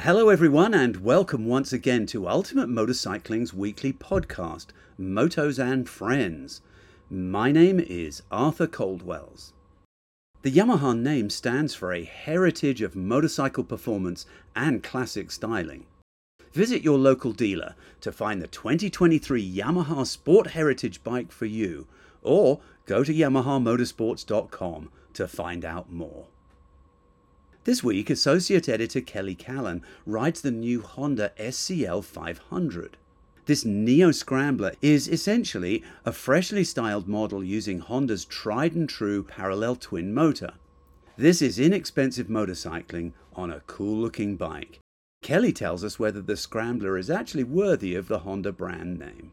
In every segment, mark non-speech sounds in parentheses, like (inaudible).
Hello, everyone, and welcome once again to Ultimate Motorcycling's weekly podcast, Motos and Friends. My name is Arthur Coldwells. The Yamaha name stands for a heritage of motorcycle performance and classic styling. Visit your local dealer to find the 2023 Yamaha Sport Heritage bike for you, or go to YamahaMotorsports.com to find out more. This week, Associate Editor Kelly Callan rides the new Honda SCL 500. This Neo Scrambler is essentially a freshly styled model using Honda's tried and true parallel twin motor. This is inexpensive motorcycling on a cool looking bike. Kelly tells us whether the Scrambler is actually worthy of the Honda brand name.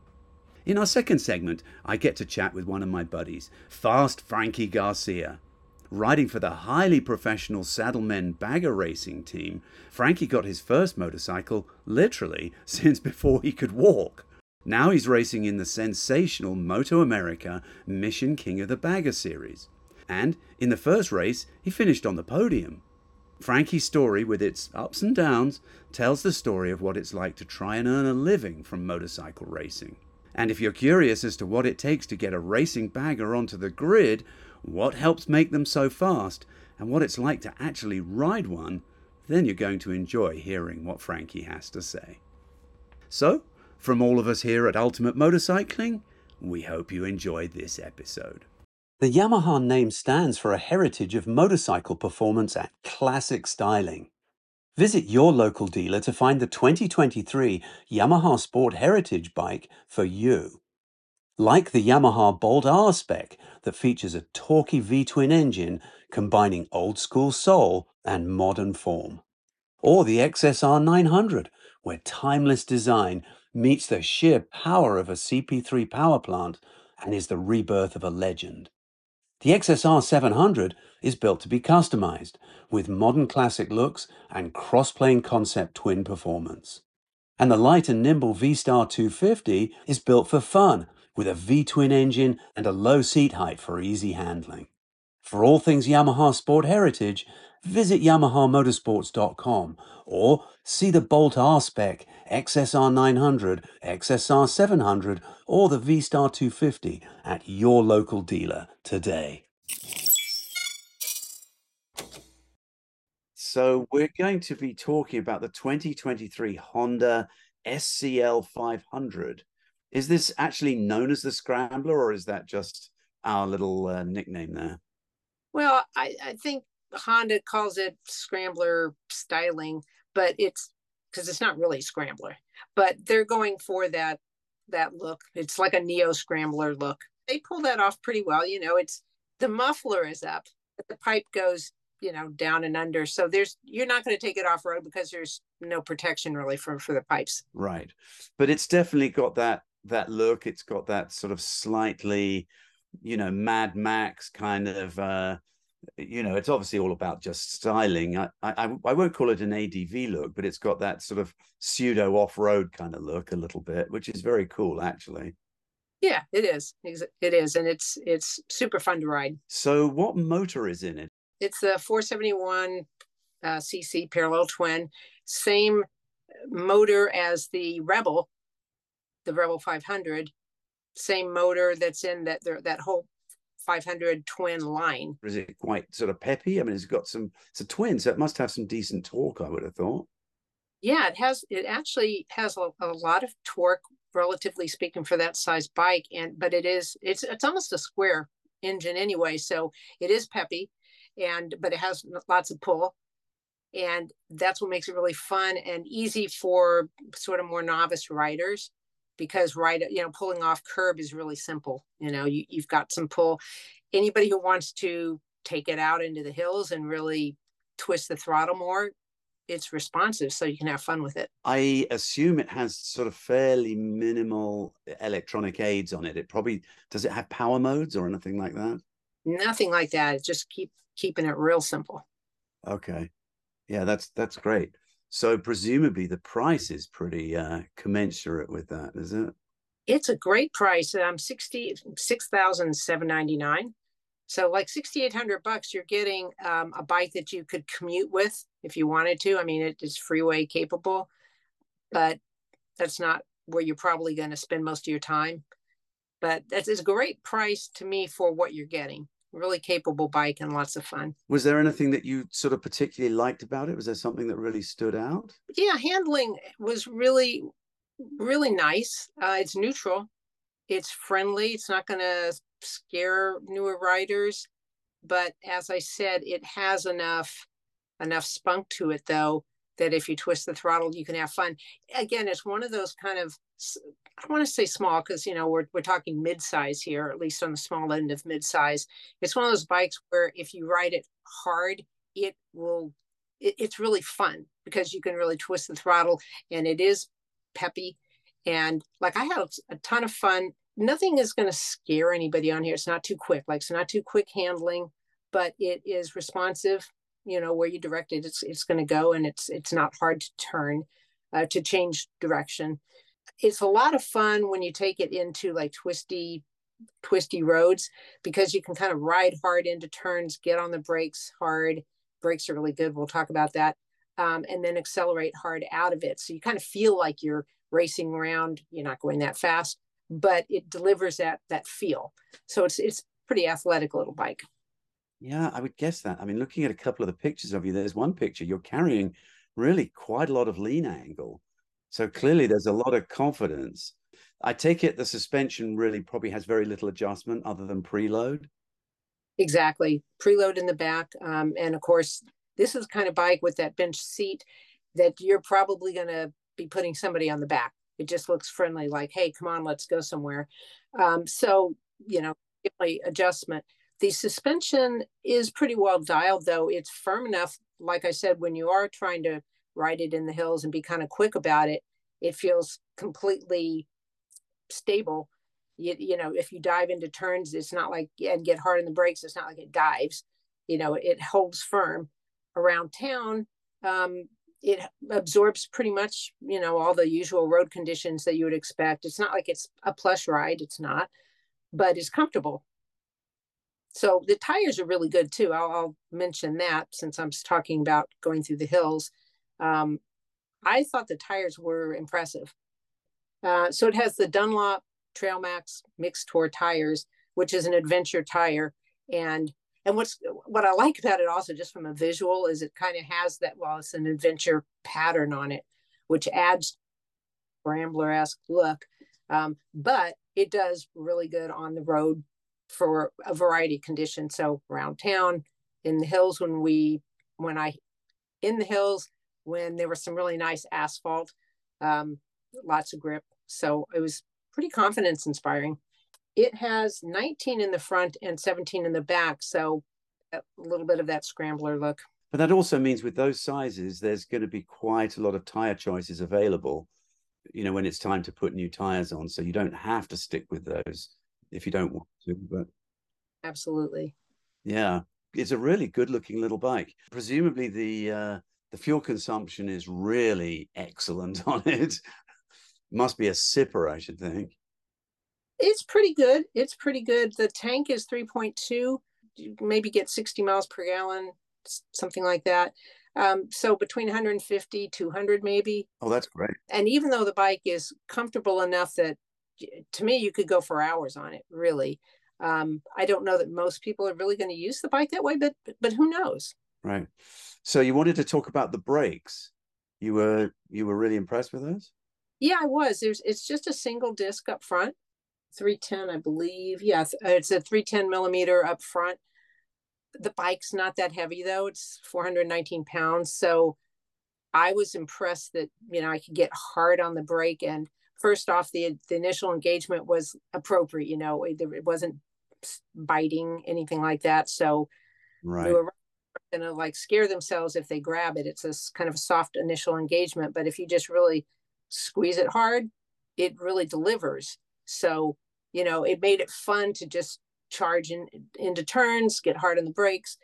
In our second segment, I get to chat with one of my buddies, Fast Frankie Garcia. Riding for the highly professional Saddlemen Bagger Racing team, Frankie got his first motorcycle, literally, (laughs) since before he could walk. Now he's racing in the sensational Moto America Mission King of the Bagger series. And in the first race, he finished on the podium. Frankie's story, with its ups and downs, tells the story of what it's like to try and earn a living from motorcycle racing. And if you're curious as to what it takes to get a racing bagger onto the grid, what helps make them so fast, and what it's like to actually ride one, then you're going to enjoy hearing what Frankie has to say. So, from all of us here at Ultimate Motorcycling, we hope you enjoyed this episode. The Yamaha name stands for a heritage of motorcycle performance and classic styling. Visit your local dealer to find the 2023 Yamaha Sport Heritage bike for you. Like the Yamaha Bolt R spec that features a torquey V-twin engine combining old school soul and modern form. Or the XSR 900 where timeless design meets the sheer power of a CP3 power plant and is the rebirth of a legend. The XSR 700 is built to be customized with modern classic looks and cross-plane concept twin performance. And the light and nimble V-Star 250 is built for fun with a V-twin engine and a low seat height for easy handling. For all things Yamaha Sport Heritage, visit YamahaMotorsports.com or see the Bolt R spec, XSR 900, XSR 700, or the V Star 250 at your local dealer today. So, we're going to be talking about the 2023 Honda SCL 500. Is this actually known as the Scrambler, or is that just our little uh, nickname there? Well, I, I think Honda calls it Scrambler styling, but it's because it's not really Scrambler, but they're going for that that look. It's like a neo Scrambler look. They pull that off pretty well. You know, it's the muffler is up, but the pipe goes you know down and under so there's you're not going to take it off road because there's no protection really for for the pipes right but it's definitely got that that look it's got that sort of slightly you know mad max kind of uh you know, it's obviously all about just styling. I, I I won't call it an ADV look, but it's got that sort of pseudo off road kind of look a little bit, which is very cool, actually. Yeah, it is. It is, and it's it's super fun to ride. So, what motor is in it? It's the 471 uh, cc parallel twin, same motor as the Rebel, the Rebel 500. Same motor that's in that that whole 500 twin line. Is it quite sort of peppy? I mean, it's got some, it's a twin, so it must have some decent torque, I would have thought. Yeah, it has, it actually has a, a lot of torque, relatively speaking, for that size bike. And, but it is, it's, it's almost a square engine anyway. So it is peppy and, but it has lots of pull. And that's what makes it really fun and easy for sort of more novice riders because right you know pulling off curb is really simple you know you, you've got some pull. Anybody who wants to take it out into the hills and really twist the throttle more it's responsive so you can have fun with it. I assume it has sort of fairly minimal electronic aids on it. It probably does it have power modes or anything like that? Nothing like that. Just keep keeping it real simple. Okay. Yeah that's that's great so presumably the price is pretty uh, commensurate with that, is it? It's a great price. Um, sixty six thousand seven ninety nine. So like 6,800 bucks, you're getting um, a bike that you could commute with if you wanted to. I mean, it is freeway capable, but that's not where you're probably going to spend most of your time. But that's a great price to me for what you're getting. Really capable bike and lots of fun. Was there anything that you sort of particularly liked about it? Was there something that really stood out? Yeah, handling was really, really nice. Uh, it's neutral. It's friendly. It's not going to scare newer riders, but as I said, it has enough enough spunk to it though that if you twist the throttle, you can have fun. Again, it's one of those kind of I want to say small because you know we're we're talking mid-size here, at least on the small end of mid-size. It's one of those bikes where if you ride it hard, it will it, it's really fun because you can really twist the throttle and it is peppy. And like I had a ton of fun. Nothing is going to scare anybody on here. It's not too quick, like it's not too quick handling, but it is responsive you know where you direct it it's it's going to go and it's it's not hard to turn uh, to change direction it's a lot of fun when you take it into like twisty twisty roads because you can kind of ride hard into turns get on the brakes hard brakes are really good we'll talk about that um, and then accelerate hard out of it so you kind of feel like you're racing around you're not going that fast but it delivers that that feel so it's it's pretty athletic little bike yeah, I would guess that. I mean, looking at a couple of the pictures of you, there's one picture you're carrying really quite a lot of lean angle. So clearly there's a lot of confidence. I take it the suspension really probably has very little adjustment other than preload. Exactly. Preload in the back. Um, and of course, this is kind of bike with that bench seat that you're probably going to be putting somebody on the back. It just looks friendly, like, hey, come on, let's go somewhere. Um, so, you know, adjustment. The suspension is pretty well dialed, though. It's firm enough, like I said, when you are trying to ride it in the hills and be kind of quick about it, it feels completely stable. You, you know, if you dive into turns, it's not like, and get hard on the brakes, it's not like it dives. You know, it holds firm. Around town, um, it absorbs pretty much, you know, all the usual road conditions that you would expect. It's not like it's a plush ride, it's not, but it's comfortable. So the tires are really good too. I'll, I'll mention that since I'm talking about going through the hills. Um, I thought the tires were impressive. Uh, so it has the Dunlop Trail Max mixed tour tires, which is an adventure tire. And and what's what I like about it also, just from a visual, is it kind of has that well, it's an adventure pattern on it, which adds Rambler-esque look. Um, but it does really good on the road for a variety of conditions. So around town, in the hills, when we, when I, in the hills, when there was some really nice asphalt, um, lots of grip. So it was pretty confidence inspiring. It has 19 in the front and 17 in the back. So a little bit of that scrambler look. But that also means with those sizes, there's going to be quite a lot of tire choices available, you know, when it's time to put new tires on. So you don't have to stick with those if you don't want to. But absolutely, yeah, it's a really good-looking little bike. Presumably, the uh, the fuel consumption is really excellent (laughs) on it. Must be a sipper, I should think. It's pretty good. It's pretty good. The tank is 3.2. You maybe get 60 miles per gallon, something like that. Um, so between 150, 200 maybe. Oh, that's great. And even though the bike is comfortable enough that to me, you could go for hours on it, really. Um, I don't know that most people are really going to use the bike that way, but but who knows? Right. So you wanted to talk about the brakes. You were you were really impressed with those? Yeah, I was. There's it's just a single disc up front, 310, I believe. Yeah, it's uh, a 310 millimeter up front. The bike's not that heavy though. It's 419 pounds. So I was impressed that you know I could get hard on the brake and first off, the, the initial engagement was appropriate. You know, it, it wasn't biting anything like that. So right. they were going to like scare themselves if they grab it. It's a kind of soft initial engagement, but if you just really squeeze it hard, it really delivers. So you know, it made it fun to just charge in, into turns, get hard on the brakes,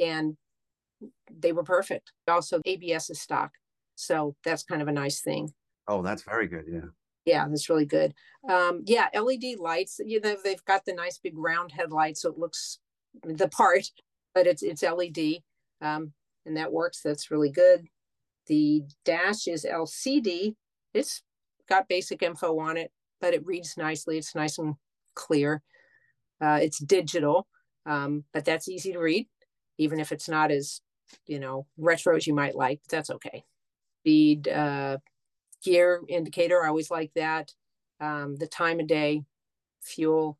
and they were perfect. Also, ABS is stock, so that's kind of a nice thing. Oh, that's very good. Yeah yeah that's really good um yeah led lights you know they've got the nice big round headlights so it looks the part, but it's it's LED, um, and that works. That's really good. The dash is LCD. It's got basic info on it, but it reads nicely. It's nice and clear. Uh, it's digital, um, but that's easy to read, even if it's not as you know retro as you might like. But That's okay. Speed uh, gear indicator, I always like that. Um, the time of day, fuel,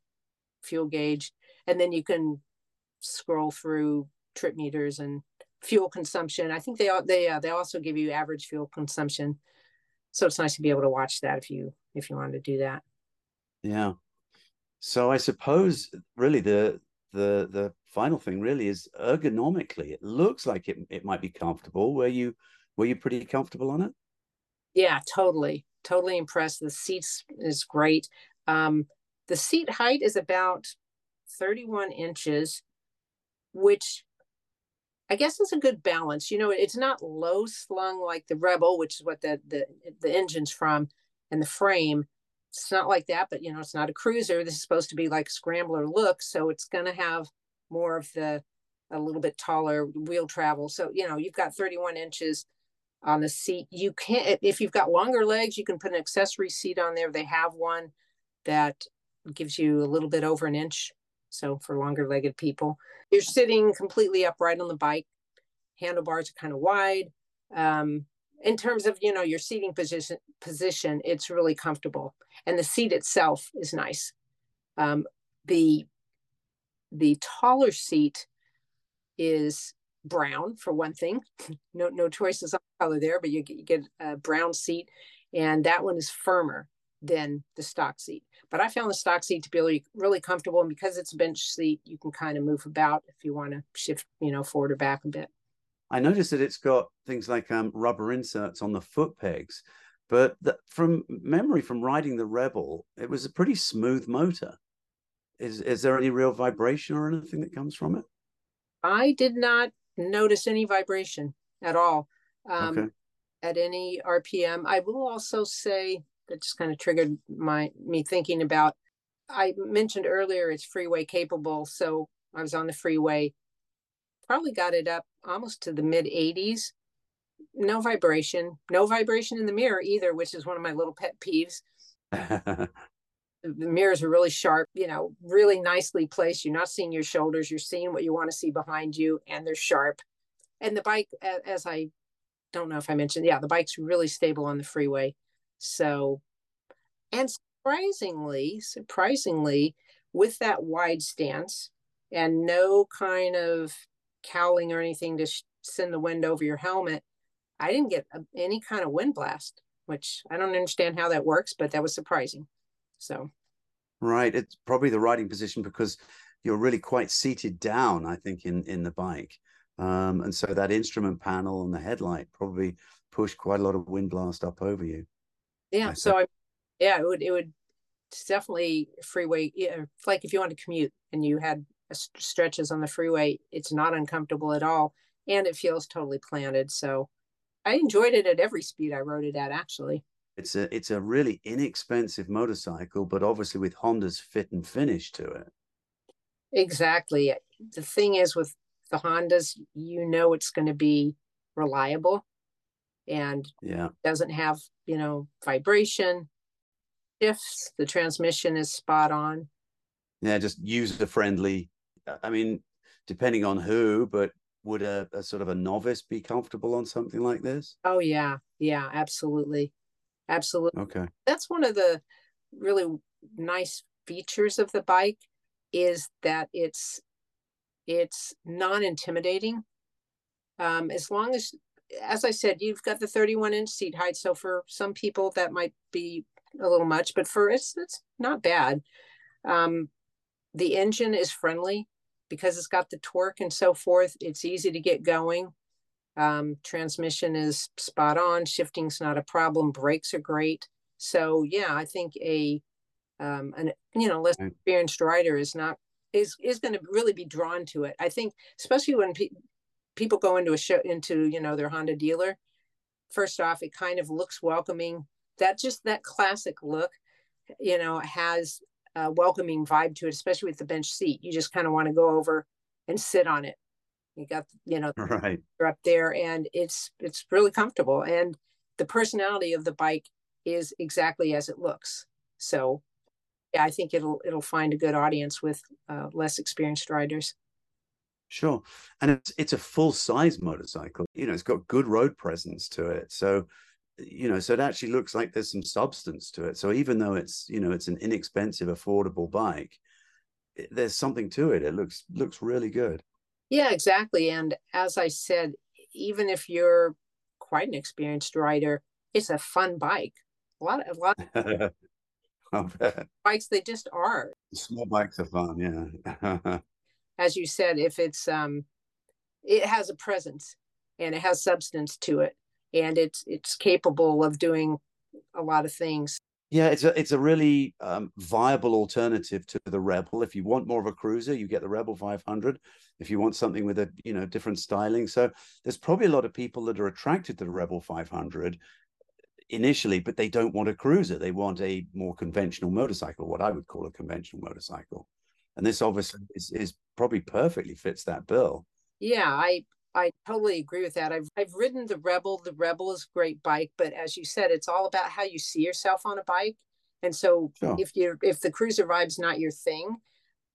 fuel gauge, and then you can scroll through trip meters and fuel consumption. I think they they uh, they also give you average fuel consumption, so it's nice to be able to watch that if you if you want to do that. Yeah. So I suppose really the the the final thing really is ergonomically. It looks like it it might be comfortable. Were you were you pretty comfortable on it? Yeah, totally, totally impressed. The seats is great. Um, the seat height is about 31 inches, which I guess it's a good balance. You know, it's not low slung like the Rebel, which is what the the the engine's from, and the frame. It's not like that, but you know, it's not a cruiser. This is supposed to be like scrambler look, so it's going to have more of the a little bit taller wheel travel. So you know, you've got 31 inches on the seat. You can't if you've got longer legs, you can put an accessory seat on there. They have one that gives you a little bit over an inch. So for longer legged people, you're sitting completely upright on the bike. Handlebars are kind of wide. Um, in terms of you know your seating position position it's really comfortable and the seat itself is nice um, the the taller seat is brown for one thing (laughs) no no choices on color there but you you get a brown seat and that one is firmer than the stock seat but i found the stock seat to be really, really comfortable and because it's a bench seat you can kind of move about if you want to shift you know forward or back a bit I noticed that it's got things like um, rubber inserts on the foot pegs, but the, from memory from riding the Rebel, it was a pretty smooth motor. Is is there any real vibration or anything that comes from it? I did not notice any vibration at all um, Okay. at any RPM. I will also say that just kind of triggered my me thinking about. I mentioned earlier it's freeway capable, so I was on the freeway probably got it up almost to the mid 80s. No vibration, no vibration in the mirror either, which is one of my little pet peeves. (laughs) The mirrors are really sharp, you know, really nicely placed. You're not seeing your shoulders, you're seeing what you want to see behind you, and they're sharp. And the bike, as I don't know if I mentioned, yeah, the bike's really stable on the freeway. So, and surprisingly, surprisingly, with that wide stance and no kind of cowling or anything to sh- send the wind over your helmet, I didn't get a, any kind of wind blast, which I don't understand how that works, but that was surprising. So, right, it's probably the riding position because you're really quite seated down. I think in in the bike, um, and so that instrument panel and the headlight probably pushed quite a lot of wind blast up over you. Yeah, so I, yeah, it would it would definitely freeway. Yeah, like if you want to commute and you had stretches on the freeway, it's not uncomfortable at all, and it feels totally planted. So, I enjoyed it at every speed I rode it at. Actually, It's a it's a really inexpensive motorcycle, but obviously with Honda's fit and finish to it. exactly. The thing is with the Hondas, you know it's going to be reliable, and Yeah. doesn't have you know vibration shifts the transmission is spot on Yeah, just user friendly. I mean, depending on who, but would a, a sort of a novice be comfortable on something like this? oh yeah yeah absolutely absolutely Okay. that's one of the really nice features of the bike is that it's it's non-intimidating um as long as as i said you've got the 31 inch seat height so for some people that might be a little much but for us, it's not bad. Um the engine is friendly because it's got the torque and so forth. It's easy to get going. Um transmission is spot on shifting's not a problem brakes are great. So yeah i think a um an you know less experienced rider is not is is going to really be drawn to it. I think especially when pe- people go into a show into you know their honda dealer first off it kind of looks welcoming that just that classic look you know has a welcoming vibe to it especially with the bench seat you just kind of want to go over and sit on it. You got you know (laughs) right you're up there, and it's it's really comfortable. And the personality of the bike is exactly as it looks. So yeah, I think it'll it'll find a good audience with uh, less experienced riders. Sure, and it's it's a full size motorcycle. You know, it's got good road presence to it. So, you know, so it actually looks like there's some substance to it. So even though it's you know it's an inexpensive, affordable bike, it, there's something to it. It looks looks really good. Yeah, exactly. And as I said, even if you're quite an experienced rider, it's a fun bike. A lot of a lot (laughs) of bikes they just are. Small bikes are fun, yeah. (laughs) As you said, if it's um it has a presence and it has substance to it and it's it's capable of doing a lot of things. Yeah, it's a it's a really um, viable alternative to the Rebel. If you want more of a cruiser, you get the Rebel 500. If you want something with a you know different styling, so there's probably a lot of people that are attracted to the Rebel 500 initially, but they don't want a cruiser. They want a more conventional motorcycle, what I would call a conventional motorcycle. And this obviously is, is probably perfectly fits that bill. Yeah, I I totally agree with that. I've I've ridden the Rebel. The Rebel is a great bike, but as you said, it's all about how you see yourself on a bike. And so sure. if you if the cruiser vibe's not your thing,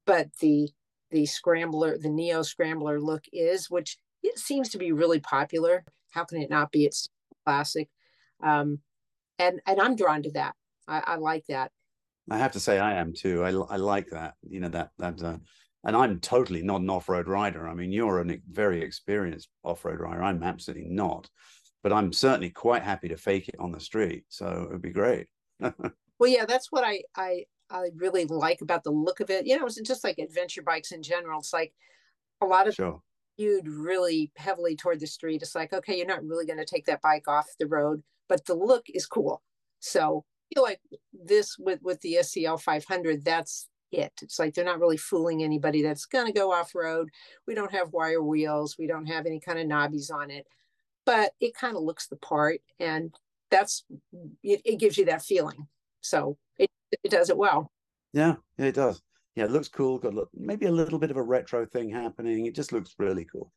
but the the scrambler, the neo scrambler look is, which it seems to be really popular. How can it not be? It's classic. Um, and and I'm drawn to that. I, I like that. I have to say, I am too. I, I like that. You know that that. Uh, and I'm totally not an off-road rider. I mean, you're a very experienced off-road rider. I'm absolutely not, but I'm certainly quite happy to fake it on the street. So it would be great. (laughs) well, yeah, that's what I I I really like about the look of it. You know, it's just like adventure bikes in general. It's like a lot of sure. skewed really heavily toward the street. It's like, okay, you're not really going to take that bike off the road but the look is cool. So feel like this with with the SCL 500, that's it. It's like they're not really fooling anybody that's going to go off road. We don't have wire wheels. We don't have any kind of knobbies on it, but it kind of looks the part, and that's it, it gives you that feeling. So it it does it well. Yeah, yeah, it does. Yeah, it looks cool. Got maybe a little bit of a retro thing happening. It just looks really cool.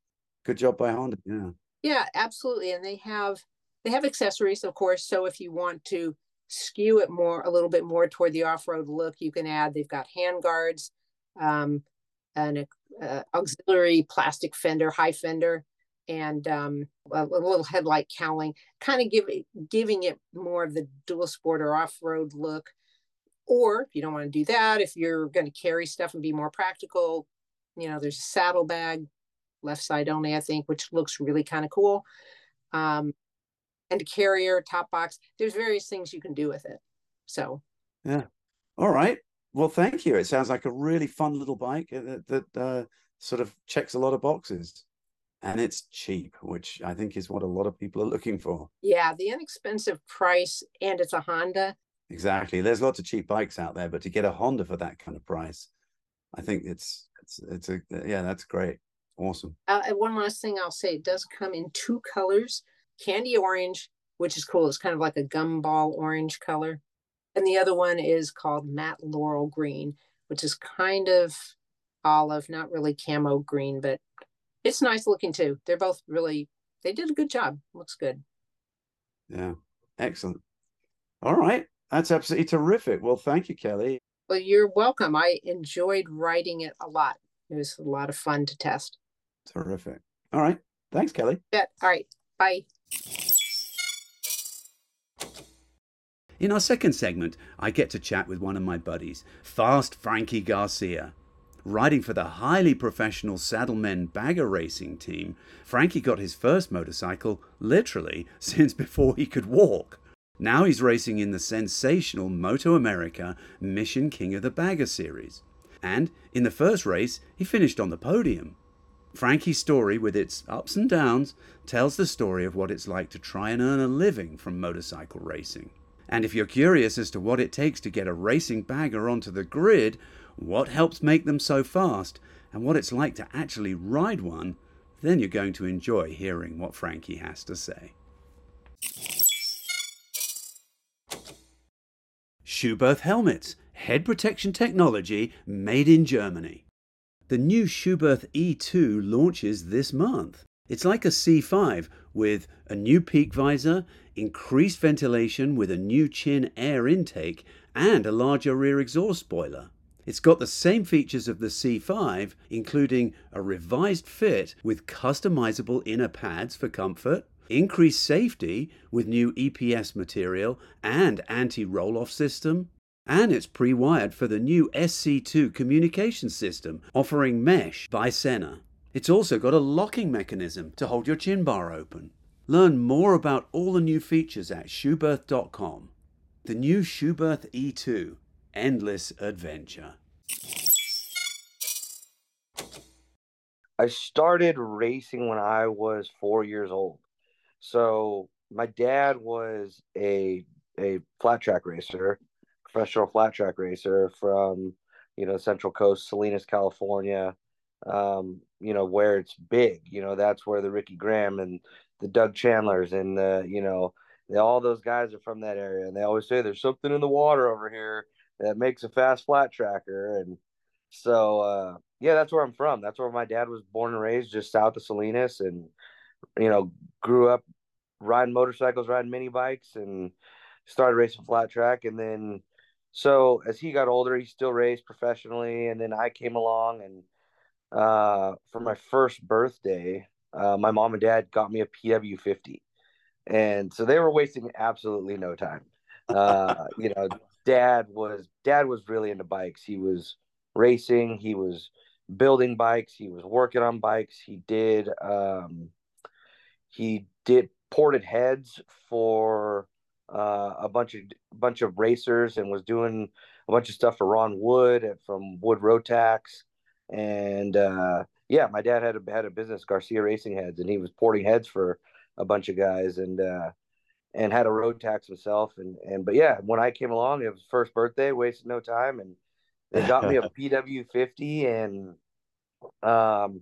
Good job by Honda. Yeah. Yeah, absolutely. And they have they have accessories, of course. So if you want to skew it more, a little bit more toward the off-road look, you can add. They've got hand guards, um, an uh, auxiliary plastic fender, high fender, and um, a, little headlight cowling, kind of give giving it more of the dual sport or off-road look. Or if you don't want to do that, if you're going to carry stuff and be more practical, you know, there's a saddlebag, left side only, I think, which looks really kind of cool. Um, and a carrier, top box. There's various things you can do with it. So, yeah. All right. Well, thank you. It sounds like a really fun little bike that, that uh, sort of checks a lot of boxes. And it's cheap, which I think is what a lot of people are looking for. Yeah, the inexpensive price, and it's a Honda. Exactly. There's lots of cheap bikes out there, but to get a Honda for that kind of price, I think it's it's it's a yeah, that's great. Awesome. Uh, one last thing I'll say: it does come in two colors candy orange, which is cool. It's kind of like a gumball orange color. And the other one is called matte laurel green, which is kind of olive, not really camo green, but it's nice looking too. They're both really, they did a good job. Looks good. Yeah, excellent. All right. That's absolutely terrific. Well, thank you, Kelly. Well, you're welcome. I enjoyed writing it a lot. It was a lot of fun to test. Terrific. All right. Thanks, Kelly. Yeah. All right. Bye. In our second segment, I get to chat with one of my buddies, Fast Frankie Garcia. Riding for the highly professional Saddlemen Bagger Racing team, Frankie got his first motorcycle, literally, (laughs) since before he could walk. Now he's racing in the sensational Moto America Mission King of the Bagger series. And in the first race, he finished on the podium. Frankie's story, with its ups and downs, tells the story of what it's like to try and earn a living from motorcycle racing. And if you're curious as to what it takes to get a racing bagger onto the grid, what helps make them so fast, and what it's like to actually ride one, then you're going to enjoy hearing what Frankie has to say. Schuberth helmets, head protection technology made in Germany. The new Schuberth E2 launches this month. It's like a C5 with a new peak visor, increased ventilation with a new chin air intake, and a larger rear exhaust spoiler. It's got the same features of the C5, including a revised fit with customizable inner pads for comfort, increased safety with new EPS material and anti roll off system, and it's pre wired for the new SC2 communication system offering mesh by Sena. It's also got a locking mechanism to hold your chin bar open. Learn more about all the new features at Schuberth.com. The new Schuberth E2 Endless Adventure. I started racing when I was four years old. So my dad was a a flat track racer, professional flat track racer from you know Central Coast, Salinas, California. Um, you know where it's big. You know that's where the Ricky Graham and the Doug Chandlers and the you know all those guys are from that area, and they always say there's something in the water over here that makes a fast flat tracker, and so uh, yeah, that's where I'm from. That's where my dad was born and raised, just south of Salinas, and you know grew up riding motorcycles, riding mini bikes, and started racing flat track, and then so as he got older, he still raced professionally, and then I came along and uh, for my first birthday, uh, my mom and dad got me a PW50, and so they were wasting absolutely no time. Uh, (laughs) you know, dad was dad was really into bikes. He was racing. He was building bikes. He was working on bikes. He did um, he did ported heads for uh, a bunch of bunch of racers and was doing a bunch of stuff for Ron Wood from Wood Rotax. And uh, yeah, my dad had a had a business, Garcia Racing Heads, and he was porting heads for a bunch of guys, and uh, and had a Rotax himself, and and but yeah, when I came along, it was first birthday, wasted no time, and they got me a (laughs) PW fifty, and um,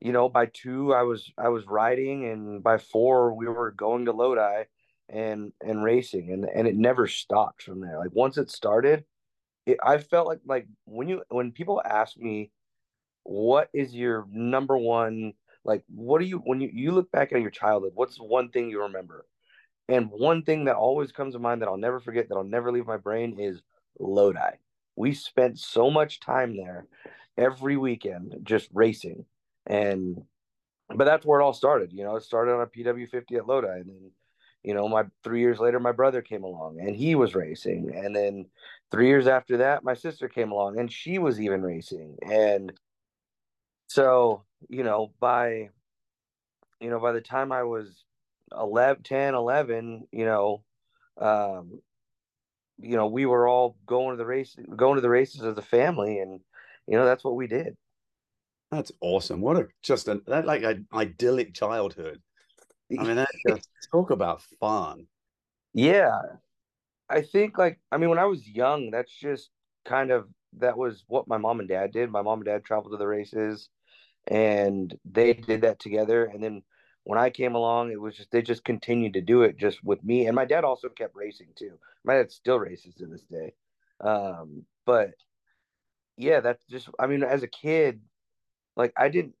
you know, by two I was I was riding, and by four we were going to Lodi and and racing, and and it never stopped from there. Like once it started, it, I felt like like when you when people ask me what is your number one like what do you when you, you look back at your childhood what's one thing you remember and one thing that always comes to mind that i'll never forget that i'll never leave my brain is lodi we spent so much time there every weekend just racing and but that's where it all started you know it started on a pw50 at lodi and then you know my three years later my brother came along and he was racing and then three years after that my sister came along and she was even racing and so, you know, by you know, by the time I was 11, 10, 11, you know, um, you know, we were all going to the race, going to the races as a family, and you know, that's what we did. That's awesome. What a just a that like an idyllic childhood. I (laughs) mean, that just talk about fun. Yeah, I think like I mean, when I was young, that's just kind of that was what my mom and dad did. My mom and dad traveled to the races and they did that together. And then when I came along, it was just they just continued to do it just with me. And my dad also kept racing too. My dad still races to this day. Um, but yeah, that's just I mean, as a kid, like I didn't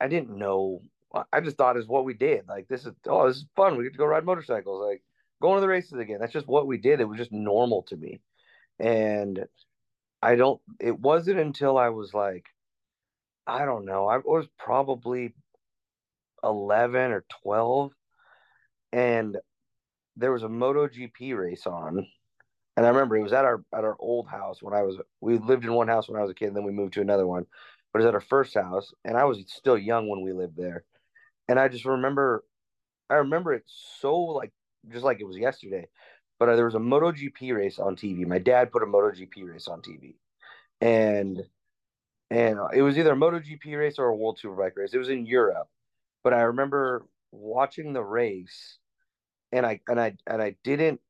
I didn't know I just thought is what we did. Like this is oh, this is fun. We get to go ride motorcycles. Like going to the races again. That's just what we did. It was just normal to me. And I don't it wasn't until I was like I don't know. I was probably 11 or 12 and there was a MotoGP race on. And I remember it was at our at our old house when I was we lived in one house when I was a kid and then we moved to another one. But it was at our first house and I was still young when we lived there. And I just remember I remember it so like just like it was yesterday. But uh, there was a MotoGP race on TV. My dad put a MotoGP race on TV. And and it was either a MotoGP race or a World Superbike race. It was in Europe, but I remember watching the race, and I and I and I didn't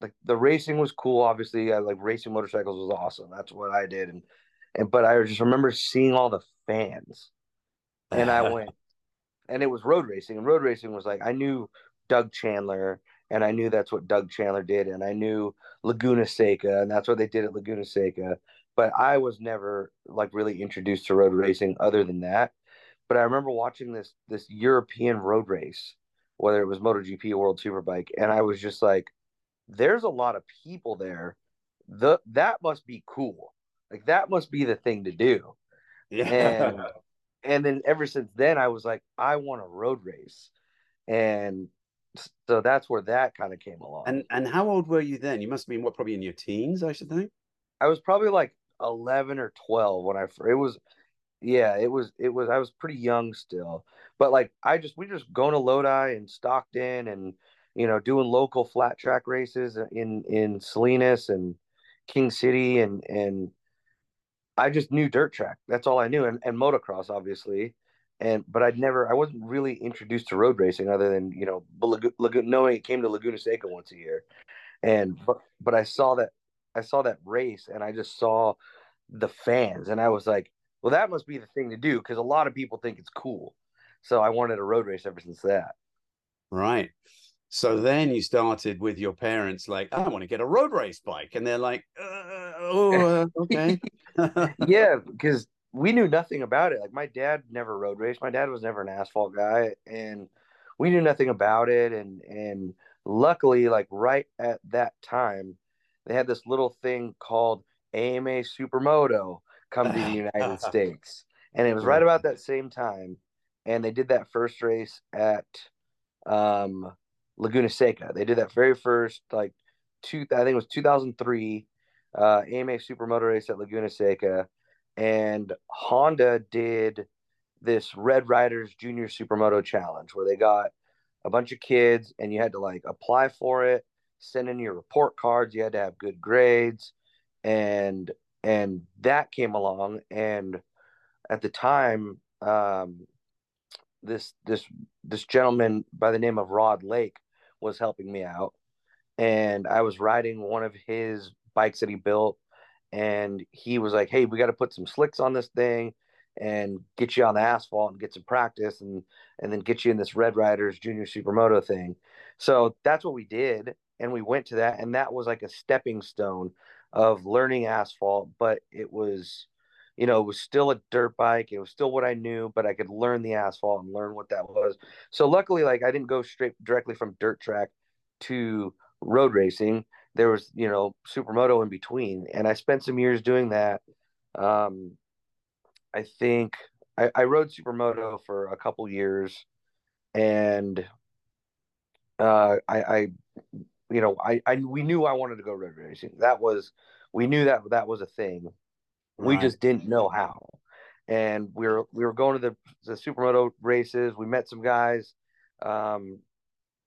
like the racing was cool. Obviously, I, like racing motorcycles was awesome. That's what I did, and and but I just remember seeing all the fans, and I (laughs) went, and it was road racing, and road racing was like I knew Doug Chandler, and I knew that's what Doug Chandler did, and I knew Laguna Seca, and that's what they did at Laguna Seca but I was never like really introduced to road racing other than that. But I remember watching this this European road race, whether it was MotoGP or World Superbike, and I was just like, "There's a lot of people there. The that must be cool. Like that must be the thing to do." Yeah. And and then ever since then, I was like, I want a road race, and so that's where that kind of came along. and and how old were you then? You must have been what, probably in your teens, I should think. I was probably like 11 or 12 when I it was yeah, it was it was I was pretty young still. But like I just we just going to Lodi and Stockton and you know doing local flat track races in in Salinas and King City and and I just knew dirt track. That's all I knew and and motocross obviously. And but I'd never I wasn't really introduced to road racing other than, you know, knowing it came to Laguna Seca once a year. And but but I saw that I saw that race and I just saw the fans and I was like, well, that must be the thing to do because a lot of people think it's cool. So I wanted a road race ever since that. Right. So then you started with your parents, like, I want to get a road race bike. And they're like, uh, oh, uh, okay. (laughs) yeah, because we knew nothing about it. Like my dad never road raced. My dad was never an asphalt guy, and we knew nothing about it. And and luckily, like right at that time, they had this little thing called AMA Supermoto come to the United (laughs) States, and it was right about that same time. And they did that first race at um, Laguna Seca. They did that very first like two. I think it was 2003 uh, AMA Supermoto race at Laguna Seca, and Honda did this Red Riders Junior Supermoto Challenge where they got a bunch of kids and you had to like apply for it, send in your report cards, you had to have good grades, and and that came along and at the time um, this this this gentleman by the name of Rod Lake was helping me out and I was riding one of his bikes that he built and he was like, "Hey, we got to put some slicks on this thing and get you on the asphalt and get some practice and and then get you in this Red Riders Junior Supermoto thing." So that's what we did and we went to that and that was like a stepping stone of learning asphalt, but it was you know, it was still a dirt bike. It was still what I knew, but I could learn the asphalt and learn what that was. So luckily, like I didn't go straight directly from dirt track to road racing. There was, you know, supermoto in between, and I spent some years doing that. Um, I think I, I rode supermoto for a couple years, and uh, I, I, you know, I, I we knew I wanted to go road racing. That was we knew that that was a thing. We Right. just didn't know how. And we were we were going to the the supermoto races. We met some guys. Um,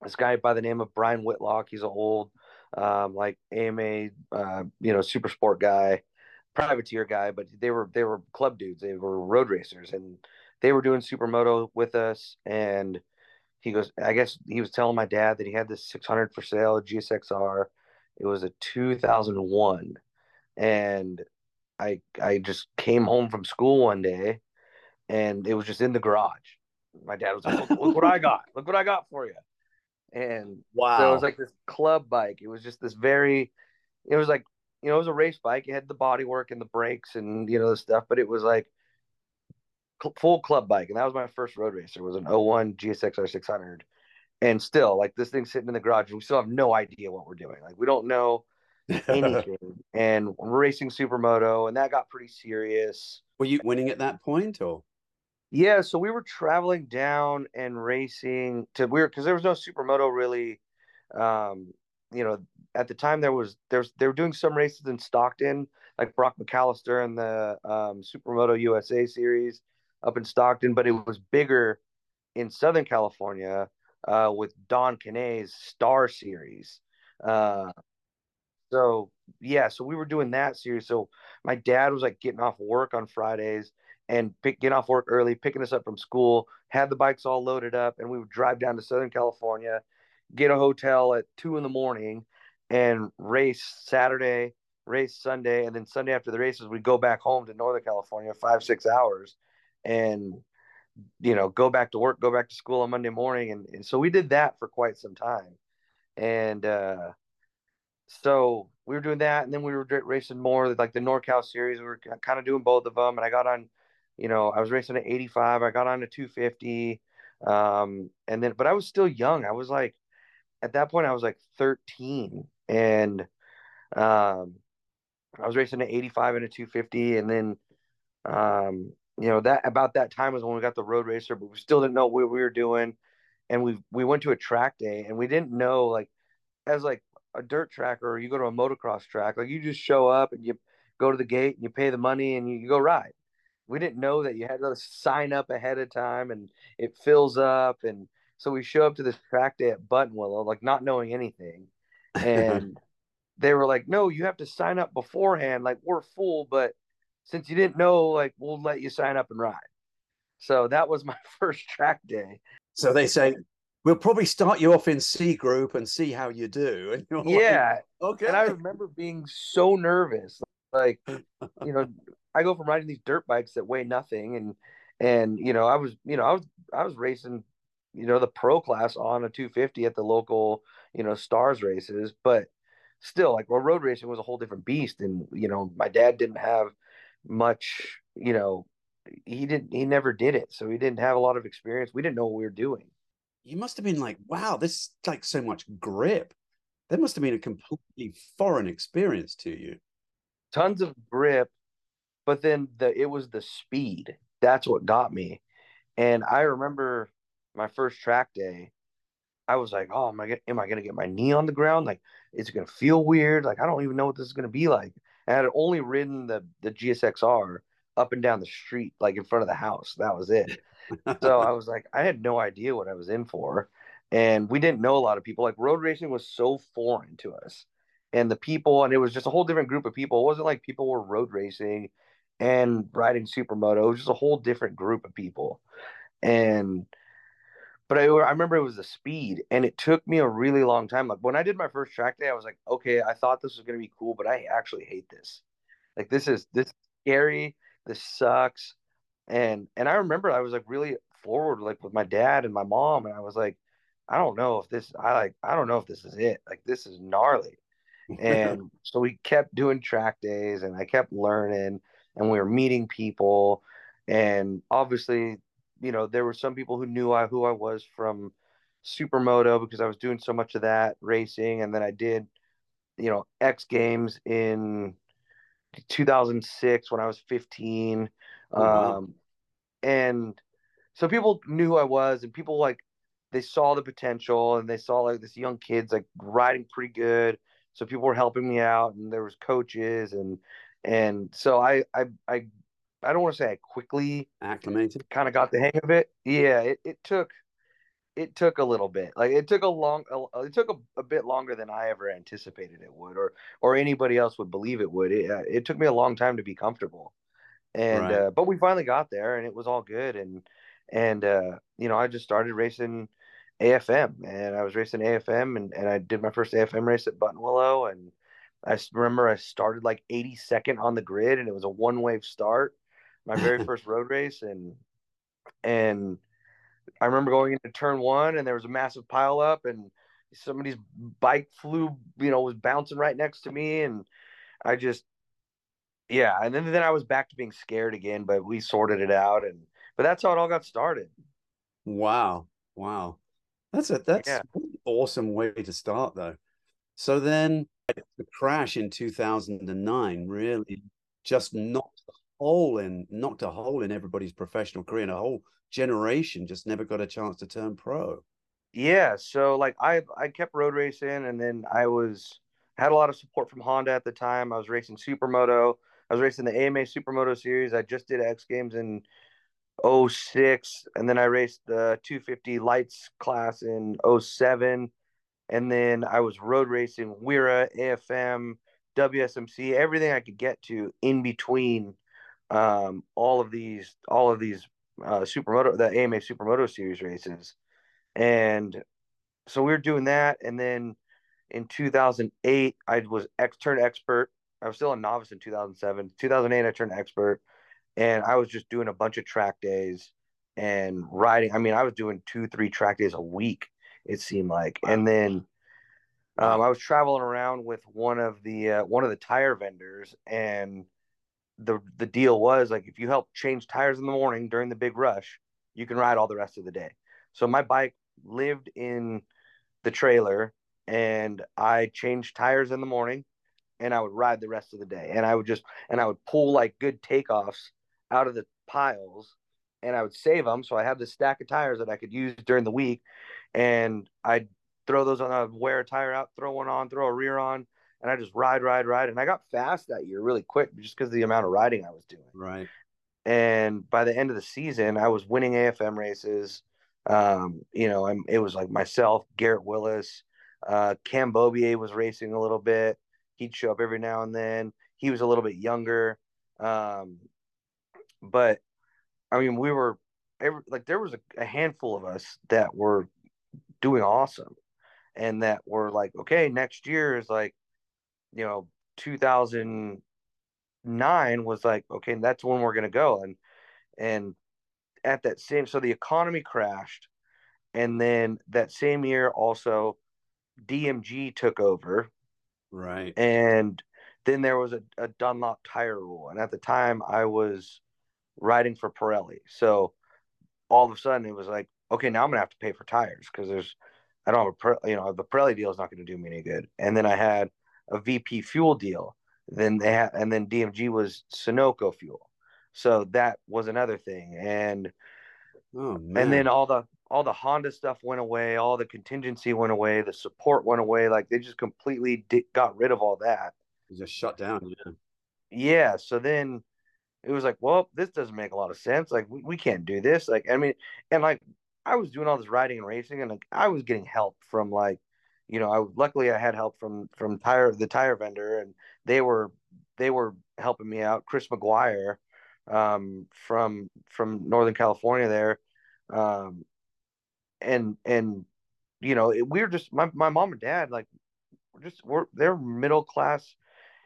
this guy by the name of Brian Whitlock. He's an old, um, like AMA, uh, you know, super sport guy, privateer guy. But they were they were club dudes. They were road racers, and they were doing supermoto with us. And he goes, I guess he was telling my dad that he had this 600 for sale, GSXR. It was a 2001, and I I just came home from school one day, and it was just in the garage. My dad was like, "Look, look what I (laughs) got! Look what I got for you!" And Wow. so it was like this club bike. It was just this very, it was like you know it was a race bike. It had the body work and the brakes and you know the stuff, but it was like cl- full club bike. And that was my first road racer. It was an 01 GSXR 600. And still, like this thing's sitting in the garage, and we still have no idea what we're doing. Like we don't know (laughs) anything. and we're racing supermoto, and that got pretty serious. Were you winning at that point or? Yeah, so we were traveling down and racing to we were because there was no supermoto really. Um, you know, at the time there was there's they were doing some races in Stockton, like Brock McAllister and the um, Supermoto USA series up in Stockton, but it was bigger in Southern California uh, with Don Canet's Star Series. Uh, so yeah, so we were doing that series. So my dad was like getting off work on Fridays and pick, getting off work early, picking us up from school, had the bikes all loaded up, and we would drive down to Southern California, get a hotel at two in the morning, and race Saturday, race Sunday, and then Sunday after the races, we'd go back home to Northern California, five six hours, and you know go back to work, go back to school on Monday morning, and, and so we did that for quite some time, and uh, so we were doing that, and then we were racing more like the NorCal series. We were kind of doing both of them, and I got on, you know, I was racing at 85. I got on to 250, um, and then but I was still young. I was like, at that point, I was like 13, and um, I was racing at 85 and a 250, and then, um, you know, that about that time was when we got the road racer, but we still didn't know what we were doing, and we we went to a track day, and we didn't know like as like a dirt track or you go to a motocross track, like you just show up and you go to the gate and you pay the money and you, you go ride. We didn't know that you had to sign up ahead of time and it fills up. And so we show up to this track day at Buttonwillow, like not knowing anything. (laughs) And they were like, no, you have to sign up beforehand. Like we're full, but since you didn't know, like we'll let you sign up and ride. So that was my (laughs) first track day. So they say, we'll probably start you off in C group and see how you do. (laughs) And yeah. Like, okay. And I remember being so nervous. Like, you know, I go from riding these dirt bikes that weigh nothing and and you know, I was, you know, I was I was racing, you know, the pro class on a 250 at the local, you know, stars races, but still like well, road racing was a whole different beast and you know, my dad didn't have much, you know, he didn't he never did it. So he didn't have a lot of experience. We didn't know what we were doing you must have been like, wow, this like so much grip. That must have been a completely foreign experience to you. Tons of grip, but then the it was the speed. That's what got me. And I remember my first track day, I was like, oh, am I, get, am I to get my knee on the ground? Like, is it to feel weird? Like, I don't even know what this is to be like. And I had only ridden the, the GSXR up and down the street, like in front of the house. That was it so I was like, I had no idea what I was in for. And we didn't know a lot of people. Like road racing was so foreign to us. And the people, and it was just a whole different group of people. It wasn't like people were road racing and riding supermoto. It was just a whole different group of people. And but I, I remember it was the speed and it took me a really long time. Like when I did my first track day, I was like, okay, I thought this was gonna be cool, but I actually hate this. Like this is this is scary. This sucks and and I remember I was like really forward like with my dad and my mom and I was like I don't know if this I like I don't know if this is it like this is gnarly (laughs) and so we kept doing track days and I kept learning and we were meeting people and obviously you know there were some people who knew I who I was from supermoto because I was doing so much of that racing and then I did you know X Games in 2006 when I was 15 oh, wow. um, and so people knew who I was, and people like they saw the potential, and they saw like this young kid's like riding pretty good. So people were helping me out, and there was coaches, and and so I I I I don't want to say I quickly acclimated, kind of got the hang of it. Yeah, it, it took it took a little bit. Like it took a long, it took a, a, bit longer than I ever anticipated it would, or or anybody else would believe it would. It, uh, it took me a long time to be comfortable and right. uh, but we finally got there and it was all good and and uh, you know i just started racing afm and i was racing afm and, and i did my first afm race at buttonwillow and i remember i started like 82nd on the grid and it was a one wave start my very (laughs) first road race and and i remember going into turn one and there was a massive pile up and somebody's bike flew you know was bouncing right next to me and i just yeah, and then then I was back to being scared again, but we sorted it out, and but that's how it all got started. Wow, wow, that's a that's yeah. an awesome way to start though. So then the crash in two thousand and nine really just knocked a hole in knocked a hole in everybody's professional career, and a whole generation just never got a chance to turn pro. Yeah, so like I I kept road racing, and then I was had a lot of support from Honda at the time. I was racing supermoto I was racing the AMA Supermoto Series. I just did X Games in 06, and then I raced the 250 lights class in 07. And then I was road racing WERA, AFM, WSMC, everything I could get to in between um, all of these, all of these uh, supermoto, the AMA Supermoto Series races. And so we were doing that. And then in 2008, I was ex turned expert I was still a novice in 2007. 2008, I turned expert, and I was just doing a bunch of track days and riding. I mean, I was doing two, three track days a week. It seemed like, and then Um, I was traveling around with one of the uh, one of the tire vendors, and the the deal was like if you help change tires in the morning during the big rush, you can ride all the rest of the day. So my bike lived in the trailer, and I changed tires in the morning, and I would ride the rest of the day, and I would just and I would pull like good takeoffs out of the piles, and I would save them. So I had this stack of tires that I could use during the week, and I'd throw those on, I'd wear a tire out, throw one on, throw a rear on, and I just ride, ride, ride. And I got fast that year really quick just because of the amount of riding I was doing. Right. And by the end of the season, I was winning AFM races. Um, you know, I'm, it was like myself, Garrett Willis, uh, Cam Beaubier was racing a little bit. He'd show up every now and then. He was a little bit younger. Um, but I mean, we were every, like, there was a, a handful of us that were doing awesome and that were like, okay, next year is like, you know, 2009 was like, okay, that's when we're going to go. And, and at that same, so the economy crashed. And then that same year also DMG took over. Right. And then there was a, a Dunlop tire rule. And at the time I was riding for Pirelli. So all of a sudden it was like, okay, now I'm gonna have to pay for tires because there's I don't have a you know the Pirelli deal is not going to do me any good. And then I had a VP fuel deal. Then they had and then DMG was Sunoco fuel, so that was another thing. And oh, and then all the all the Honda stuff went away, all the contingency went away, the support went away. Like they just completely di- got rid of all that. It just shut down. Yeah. Yeah. So then it was like, well, this doesn't make a lot of sense. Like we, we can't do this. Like I mean, and like I was doing all this riding and racing, and like, I was getting help from like, you know, I luckily I had help from from tire the tire vendor, and they were they were helping me out. Chris McGuire um, from from Northern California there, um, and and you know it, we were just my my mom and dad like we're just we're they're middle class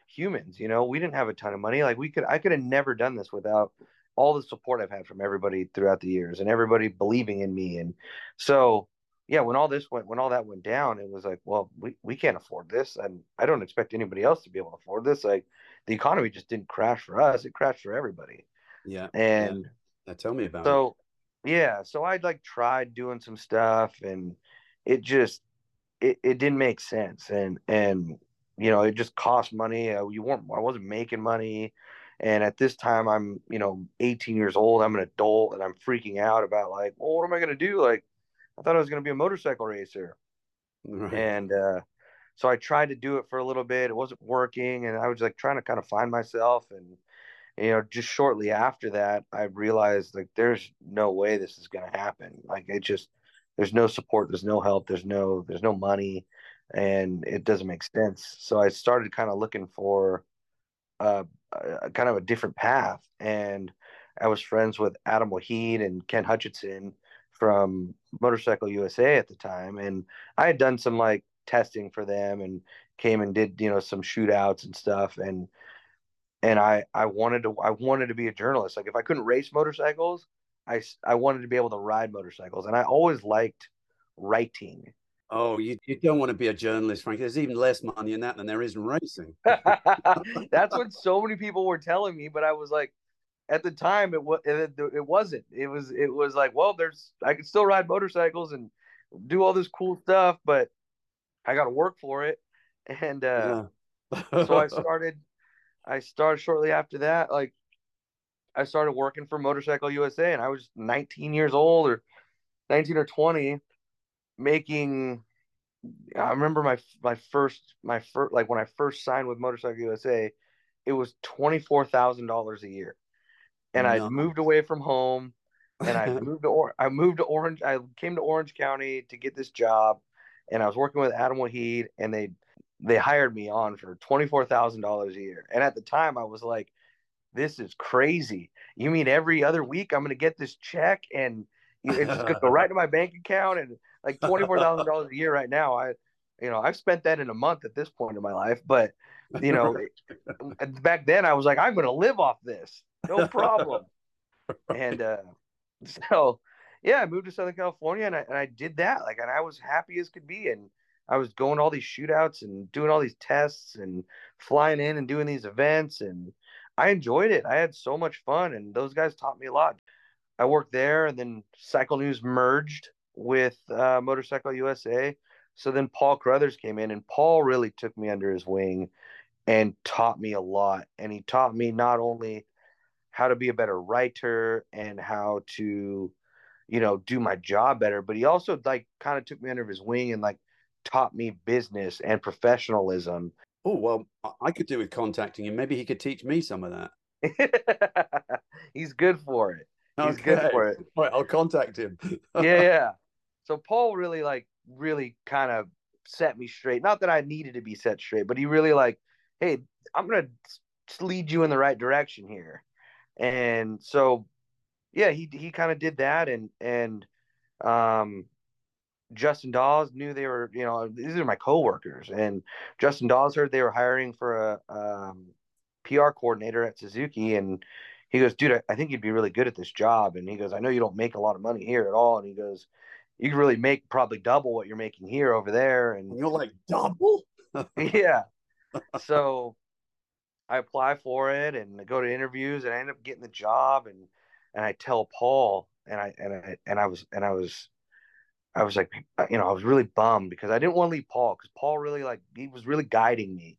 humans. You know, we didn't have a ton of money. Like we could I could have never done this without all the support I've had from everybody throughout the years and everybody believing in me. And so, yeah, when all this went, when all that went down, it was like, well, we, we can't afford this. And I don't expect anybody else to be able to afford this. Like the economy just didn't crash for us. It crashed for everybody. Yeah. And yeah. tell me about it. so, it. yeah. So I'd like tried doing some stuff and it just, it, it didn't make sense. And, and, you know, it just cost money. Uh, you weren't, I wasn't making money. And at this time, I'm, you know, 18 years old. I'm an adult and I'm freaking out about like, well, what am I going to do? Like, I thought I was going to be a motorcycle racer. Right. And uh, so I tried to do it for a little bit. It wasn't working. And I was like trying to kind of find myself. And, you know, just shortly after that, I realized like there's no way this is going to happen. Like, it just, there's no support, there's no help, there's no, there's no money, and it doesn't make sense. So I started kind of looking for, uh, a, kind of a different path. And I was friends with Adam Waheed and Ken Hutchinson from Motorcycle USA at the time, and I had done some like testing for them and came and did you know some shootouts and stuff. And and I I wanted to I wanted to be a journalist. Like if I couldn't race motorcycles I I wanted to be able to ride motorcycles. And I always liked writing Oh, you, you don't want to be a journalist, Frank. There's even less money in that than there is in racing. (laughs) That's what so many people were telling me, but I was like, at the time, it was it, it wasn't. It was it was like, well, there's I could still ride motorcycles and do all this cool stuff, but I got to work for it. And uh, yeah. so I (laughs) started. I started shortly after that. Like, I started working for Motorcycle USA, and I was 19 years old or 19 or 20 making I remember my my first my first like when I first signed with Motorcycle USA, it was twenty four thousand dollars a year, and no. I moved away from home, and I moved to or- I moved to Orange. I came to Orange County to get this job, and I was working with Adam Waheed, and they they hired me on for twenty four thousand dollars a year. And at the time, I was like, "This is crazy. You mean every other week I'm going to get this check and it's going to go right (laughs) to my bank account and." Like twenty four thousand dollars a year right now. I, you know, I've spent that in a month at this point in my life. But you know, (laughs) back then I was like, I'm going to live off this, no problem. (laughs) and uh, so, yeah, I moved to Southern California and I, and I did that. Like, and I was happy as could be. And I was going all these shootouts and doing all these tests and flying in and doing these events and I enjoyed it. I had so much fun and those guys taught me a lot. I worked there and then Cycle News merged with uh, Motorcycle USA. So then Paul Carruthers came in and Paul really took me under his wing and taught me a lot. And he taught me not only how to be a better writer and how to, you know, do my job better, but he also like kind of took me under his wing and like taught me business and professionalism. Oh, well, I could do with contacting him. Maybe he could teach me some of that. (laughs) He's good for it. He's okay. good for it. Right, I'll contact him. yeah, yeah. So Paul really like really kind of set me straight. Not that I needed to be set straight, but he really like, hey, I'm gonna lead you in the right direction here. And so, yeah, he he kind of did that, and and um, Justin Dawes knew they were, you know, these are my coworkers, and Justin Dawes heard they were hiring for a um, PR coordinator at Suzuki, and he goes, dude, I, I think you'd be really good at this job. And he goes, I know you don't make a lot of money here at all, and he goes, you can really make probably double what you're making here over there. And, and you're like double, (laughs) yeah. (laughs) so I apply for it and I go to interviews and I end up getting the job and and I tell Paul and I and I and I was and I was I was like uh, you know I was really bummed because I didn't want to leave Paul because Paul really like he was really guiding me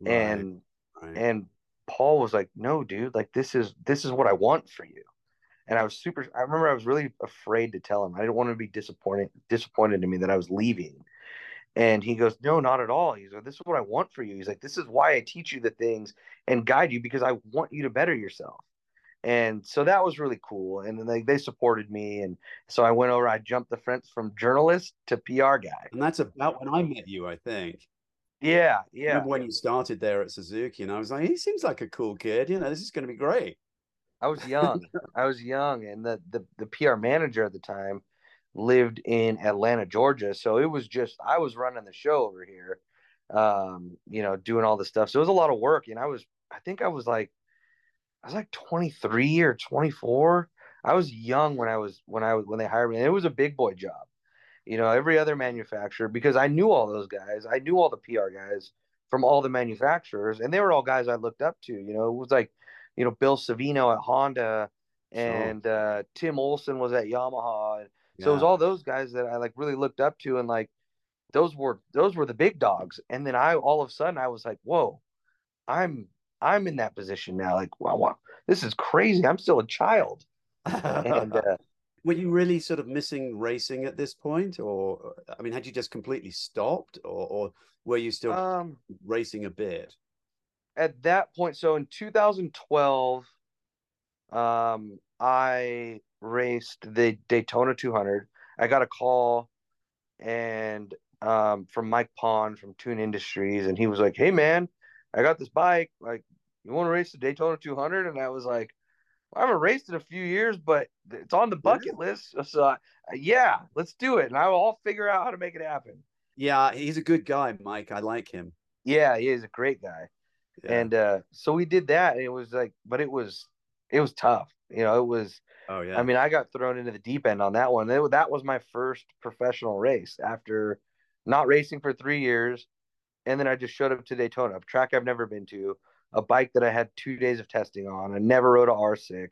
right, and right. and Paul was like no dude like this is this is what I want for you and I was super I remember I was really afraid to tell him I didn't want to be disappointed disappointed in me that I was leaving and he goes, No, not at all. He's like, This is what I want for you. He's like, This is why I teach you the things and guide you because I want you to better yourself. And so that was really cool. And then they, they supported me. And so I went over, I jumped the fence from journalist to PR guy. And that's about when I met you, I think. Yeah. Yeah. when you started there at Suzuki. And I was like, He seems like a cool kid. You know, this is going to be great. I was young. (laughs) I was young. And the, the, the PR manager at the time, lived in Atlanta, Georgia. So it was just I was running the show over here, um, you know, doing all this stuff. So it was a lot of work. And I was I think I was like I was like 23 or 24. I was young when I was when I was when they hired me. And it was a big boy job. You know, every other manufacturer because I knew all those guys. I knew all the PR guys from all the manufacturers, and they were all guys I looked up to. You know, it was like, you know, Bill Savino at Honda and sure. uh, Tim Olson was at Yamaha. So it was all those guys that I like really looked up to and like those were those were the big dogs. And then I all of a sudden I was like, whoa, I'm I'm in that position now. Like, wow, wow this is crazy. I'm still a child. and uh, (laughs) were you really sort of missing racing at this point or i mean had you just completely stopped or, or were you still um, racing a bit at that point so in 2012 um, i raced the Daytona 200. I got a call and um, from Mike Pond from Tune Industries, and he was like, "Hey man, I got this bike. Like, you want to race the Daytona 200?" And I was like, well, "I haven't raced in a few years, but it's on the bucket list. So uh, yeah, let's do it, and I will I'll figure out how to make it happen." Yeah, he's a good guy, Mike. I like him. Yeah, he is a great guy. Yeah. And uh, so we did that, and it was like, but it was it was tough. You know, it was Oh yeah. I mean, I got thrown into the deep end on that one. It, that was my first professional race after not racing for three years, and then I just showed up to Daytona, a track I've never been to, a bike that I had two days of testing on. I never rode a R6,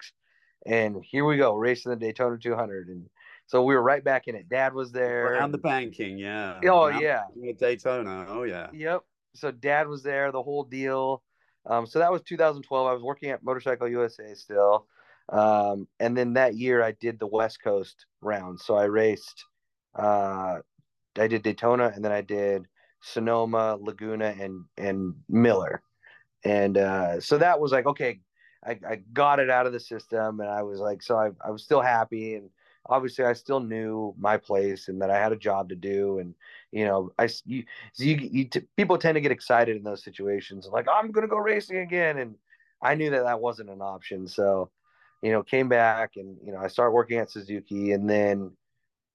and here we go racing the Daytona 200, and so we were right back in it. Dad was there. Around the banking, yeah. Oh Around yeah. Daytona. Oh yeah. Yep. So Dad was there, the whole deal. Um, so that was 2012. I was working at Motorcycle USA still. Um, and then that year I did the West Coast round. So I raced, uh, I did Daytona and then I did Sonoma, Laguna, and and Miller. And uh, so that was like, okay, I, I got it out of the system and I was like, so I, I was still happy. And obviously I still knew my place and that I had a job to do. And, you know, I, you, you, you t- people tend to get excited in those situations like, I'm going to go racing again. And I knew that that wasn't an option. So, you know, came back and, you know, I started working at Suzuki and then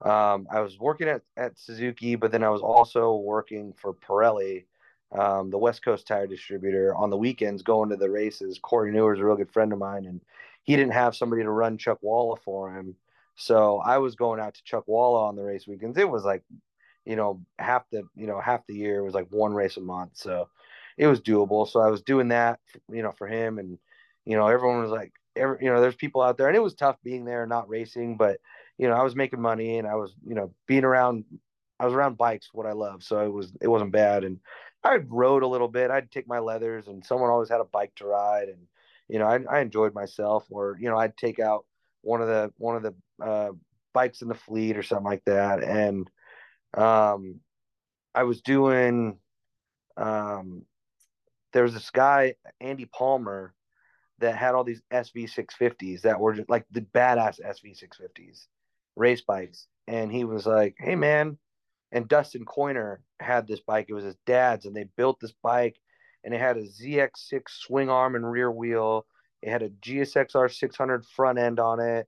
um, I was working at, at Suzuki, but then I was also working for Pirelli, um, the West Coast tire distributor on the weekends, going to the races. Corey Newer is a real good friend of mine and he didn't have somebody to run Chuckwalla for him. So I was going out to Chuckwalla on the race weekends. It was like, you know, half the you know half the year was like one race a month, so it was doable. So I was doing that, you know, for him, and you know, everyone was like, every, you know, there's people out there, and it was tough being there and not racing, but you know, I was making money and I was, you know, being around, I was around bikes, what I love, so it was it wasn't bad, and I rode a little bit. I'd take my leathers, and someone always had a bike to ride, and you know, I, I enjoyed myself. Or you know, I'd take out one of the one of the uh, bikes in the fleet or something like that, and um, I was doing um, there was this guy Andy Palmer that had all these SV 650s that were just like the badass SV 650s race bikes, and he was like, "Hey man," and Dustin Coiner had this bike. It was his dad's, and they built this bike, and it had a ZX6 swing arm and rear wheel. It had a GSXR 600 front end on it.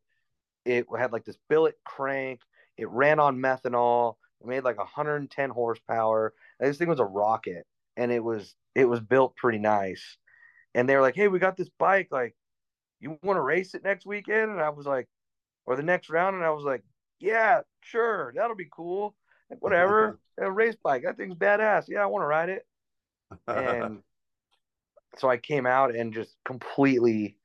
It had like this billet crank. It ran on methanol. It made like 110 horsepower. And this thing was a rocket, and it was it was built pretty nice. And they were like, "Hey, we got this bike. Like, you want to race it next weekend?" And I was like, or the next round, and I was like, "Yeah, sure, that'll be cool. Like, whatever, (laughs) a race bike. That thing's badass. Yeah, I want to ride it." (laughs) And so I came out and just completely,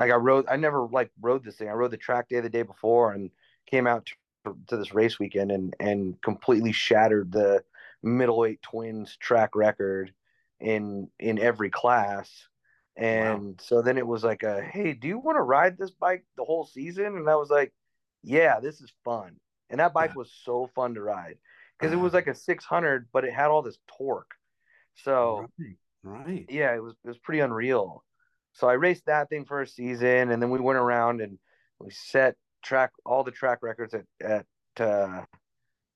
like, I rode. I never like rode this thing. I rode the track day the day before, and came out to, to this race weekend and and completely shattered the middleweight twins track record in in every class. And wow. so then it was like a hey, do you want to ride this bike the whole season? And I was like, yeah, this is fun. And that bike yeah. was so fun to ride because it was uh-huh. like a 600, but it had all this torque. So right, right, yeah, it was it was pretty unreal. So I raced that thing for a season, and then we went around and we set track all the track records at at uh,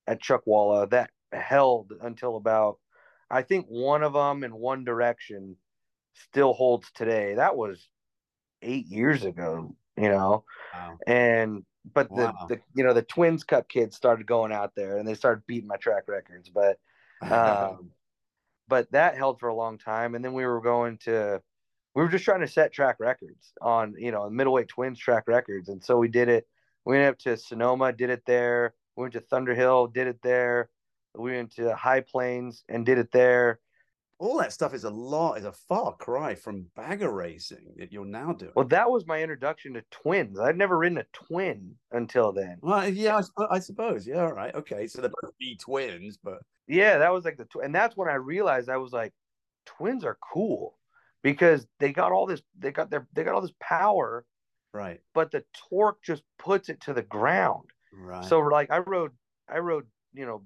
at Chuckwalla that held until about I think one of them in one direction still holds today. That was eight years ago, you know, wow. and but wow. the, the you know the Twins Cup kids started going out there and they started beating my track records, but (laughs) um, but that held for a long time, and then we were going to we were just trying to set track records on you know middleweight twins track records, and so we did it. We went up to Sonoma, did it there. We went to Thunderhill, did it there. We went to High Plains and did it there. All that stuff is a lot, is a far cry from bagger racing that you're now doing. Well, that was my introduction to twins. I'd never ridden a twin until then. Well, yeah, I, I suppose. Yeah, all right. Okay. So they're both be twins, but. Yeah, that was like the, tw- and that's when I realized I was like, twins are cool because they got all this, they got their, they got all this power. Right. But the torque just puts it to the ground. Right. So like I rode, I rode, you know,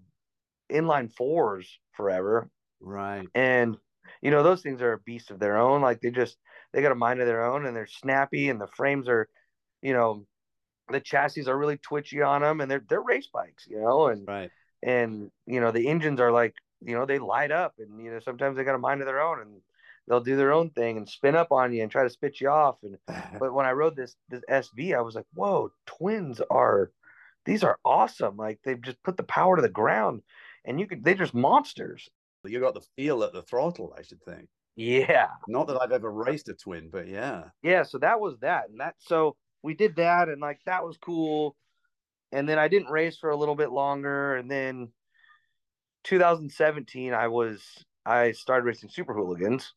inline fours forever. Right. And you know, those things are a beast of their own. Like they just they got a mind of their own and they're snappy and the frames are, you know, the chassis are really twitchy on them and they're they're race bikes, you know, and right. and you know, the engines are like, you know, they light up and you know, sometimes they got a mind of their own and they'll do their own thing and spin up on you and try to spit you off. And (laughs) but when I rode this this SV, I was like, whoa, twins are these are awesome. Like they've just put the power to the ground and you could they're just monsters. You got the feel at the throttle, I should think. Yeah. Not that I've ever raced a twin, but yeah. Yeah, so that was that. And that so we did that and like that was cool. And then I didn't race for a little bit longer and then 2017 I was I started racing super hooligans.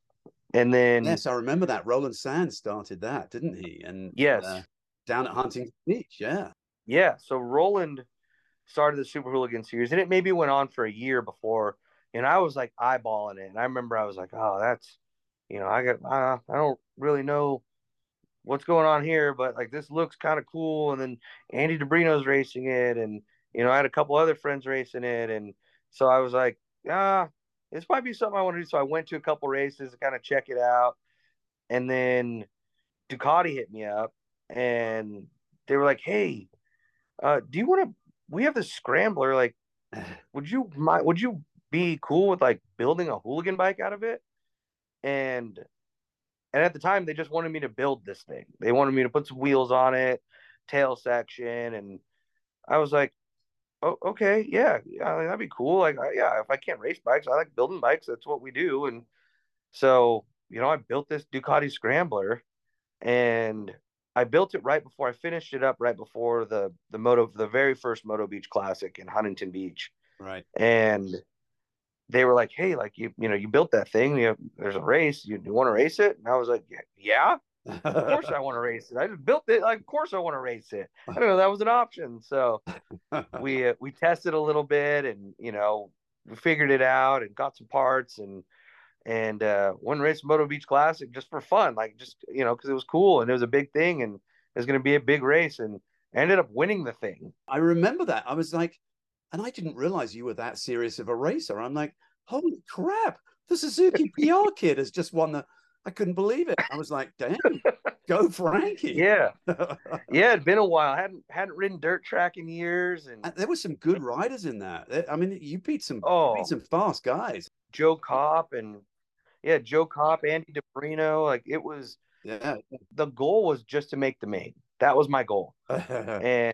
And then Yes, I remember that. Roland Sands started that, didn't he? And yes. Uh, down at Huntington Beach, yeah. Yeah, so Roland started the Super Hooligan series, and it maybe went on for a year before. And I was like eyeballing it, and I remember I was like, "Oh, that's, you know, I got, uh, I don't really know what's going on here, but like this looks kind of cool." And then Andy DiBrino's racing it, and you know, I had a couple other friends racing it, and so I was like, "Ah, this might be something I want to do." So I went to a couple races to kind of check it out, and then Ducati hit me up, and they were like, "Hey, uh, do you want to we have this scrambler. Like, (sighs) would you mind? Would you be cool with like building a hooligan bike out of it? And and at the time, they just wanted me to build this thing. They wanted me to put some wheels on it, tail section, and I was like, "Oh, okay, yeah, yeah, that'd be cool." Like, yeah, if I can't race bikes, I like building bikes. That's what we do. And so, you know, I built this Ducati Scrambler, and I built it right before I finished it up right before the the moto the very first Moto Beach Classic in Huntington Beach. Right. And they were like, "Hey, like you, you know, you built that thing. You have, there's a race. You, you want to race it?" And I was like, "Yeah, of course I want to race it. I just built it. Like, of course I want to race it. I don't know that was an option. So (laughs) we uh, we tested a little bit, and you know, we figured it out and got some parts and and uh, one race Moto Beach Classic just for fun, like just you know, because it was cool and it was a big thing and it was going to be a big race and I ended up winning the thing. I remember that. I was like, and I didn't realize you were that serious of a racer. I'm like, holy crap, the Suzuki (laughs) PR kid has just won the. I couldn't believe it. I was like, damn, (laughs) go Frankie. Yeah, (laughs) yeah. It'd been a while. I hadn't hadn't ridden dirt track in years, and, and there were some good riders in that. I mean, you beat some oh, beat some fast guys. Joe Kopp and yeah, Joe Kopp, Andy DiBrino. Like it was. Yeah. The goal was just to make the main. That was my goal. (laughs) and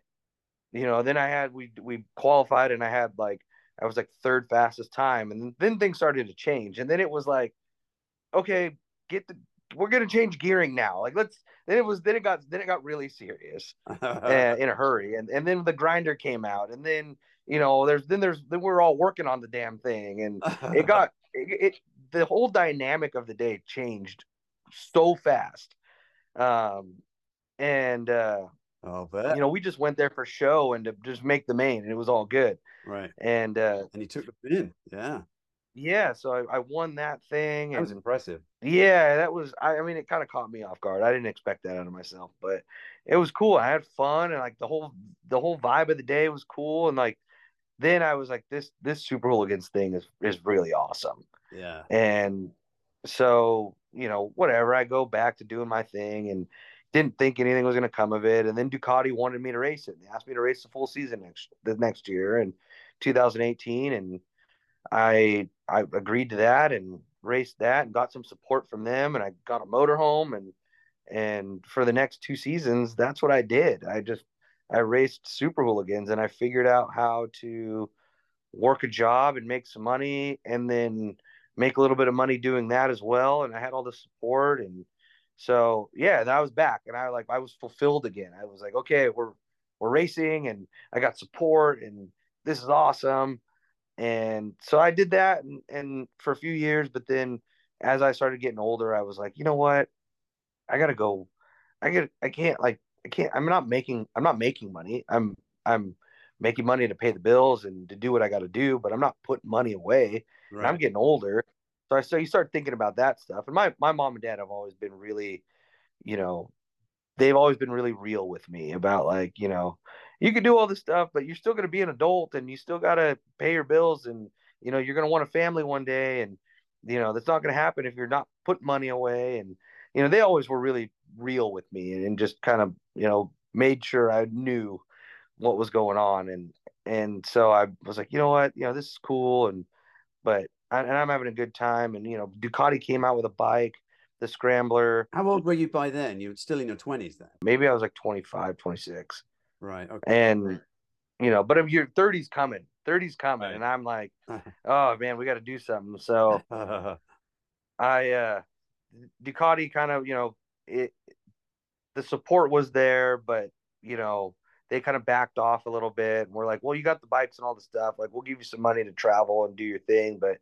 you know, then I had we we qualified and I had like I was like third fastest time, and then things started to change, and then it was like, okay, get the we're gonna change gearing now. Like let's then it was then it got then it got really serious (laughs) uh, in a hurry, and and then the grinder came out, and then you know there's then there's then we're all working on the damn thing, and it (laughs) got it, it the whole dynamic of the day changed so fast. Um, and uh, oh, bet. you know, we just went there for show and to just make the main, and it was all good. Right. And uh, and he took the pin. Yeah. Yeah, so I, I won that thing. That was impressive. Yeah, that was. I, I mean, it kind of caught me off guard. I didn't expect that out of myself, but it was cool. I had fun, and like the whole the whole vibe of the day was cool. And like then I was like, this this Super Hooligans thing is is really awesome. Yeah. And so, you know, whatever, I go back to doing my thing and didn't think anything was going to come of it. And then Ducati wanted me to race it. And they asked me to race the full season next the next year in 2018. And I I agreed to that and raced that and got some support from them. And I got a motorhome and and for the next two seasons, that's what I did. I just I raced super hooligans and I figured out how to work a job and make some money and then make a little bit of money doing that as well. And I had all the support. And so, yeah, I was back and I like, I was fulfilled again. I was like, okay, we're, we're racing and I got support and this is awesome. And so I did that and, and for a few years, but then as I started getting older, I was like, you know what? I gotta go. I get, I can't like, I can't, I'm not making, I'm not making money. I'm, I'm making money to pay the bills and to do what I got to do, but I'm not putting money away. Right. I'm getting older. So I so you start thinking about that stuff. And my my mom and dad have always been really, you know, they've always been really real with me about like, you know, you can do all this stuff, but you're still going to be an adult and you still got to pay your bills and you know, you're going to want a family one day and you know, that's not going to happen if you're not putting money away and you know, they always were really real with me and, just kind of, you know, made sure I knew what was going on and and so I was like, you know what, you know, this is cool and but I, and I'm having a good time and you know Ducati came out with a bike, the Scrambler. How old were you by then? You were still in your 20s then? Maybe I was like 25, 26. Right. Okay. And you know, but if your 30s coming, 30s coming right. and I'm like, (laughs) oh man, we got to do something. So (laughs) I uh Ducati kind of, you know, it the support was there, but you know, they kind of backed off a little bit and we're like, well, you got the bikes and all the stuff. Like, we'll give you some money to travel and do your thing. But,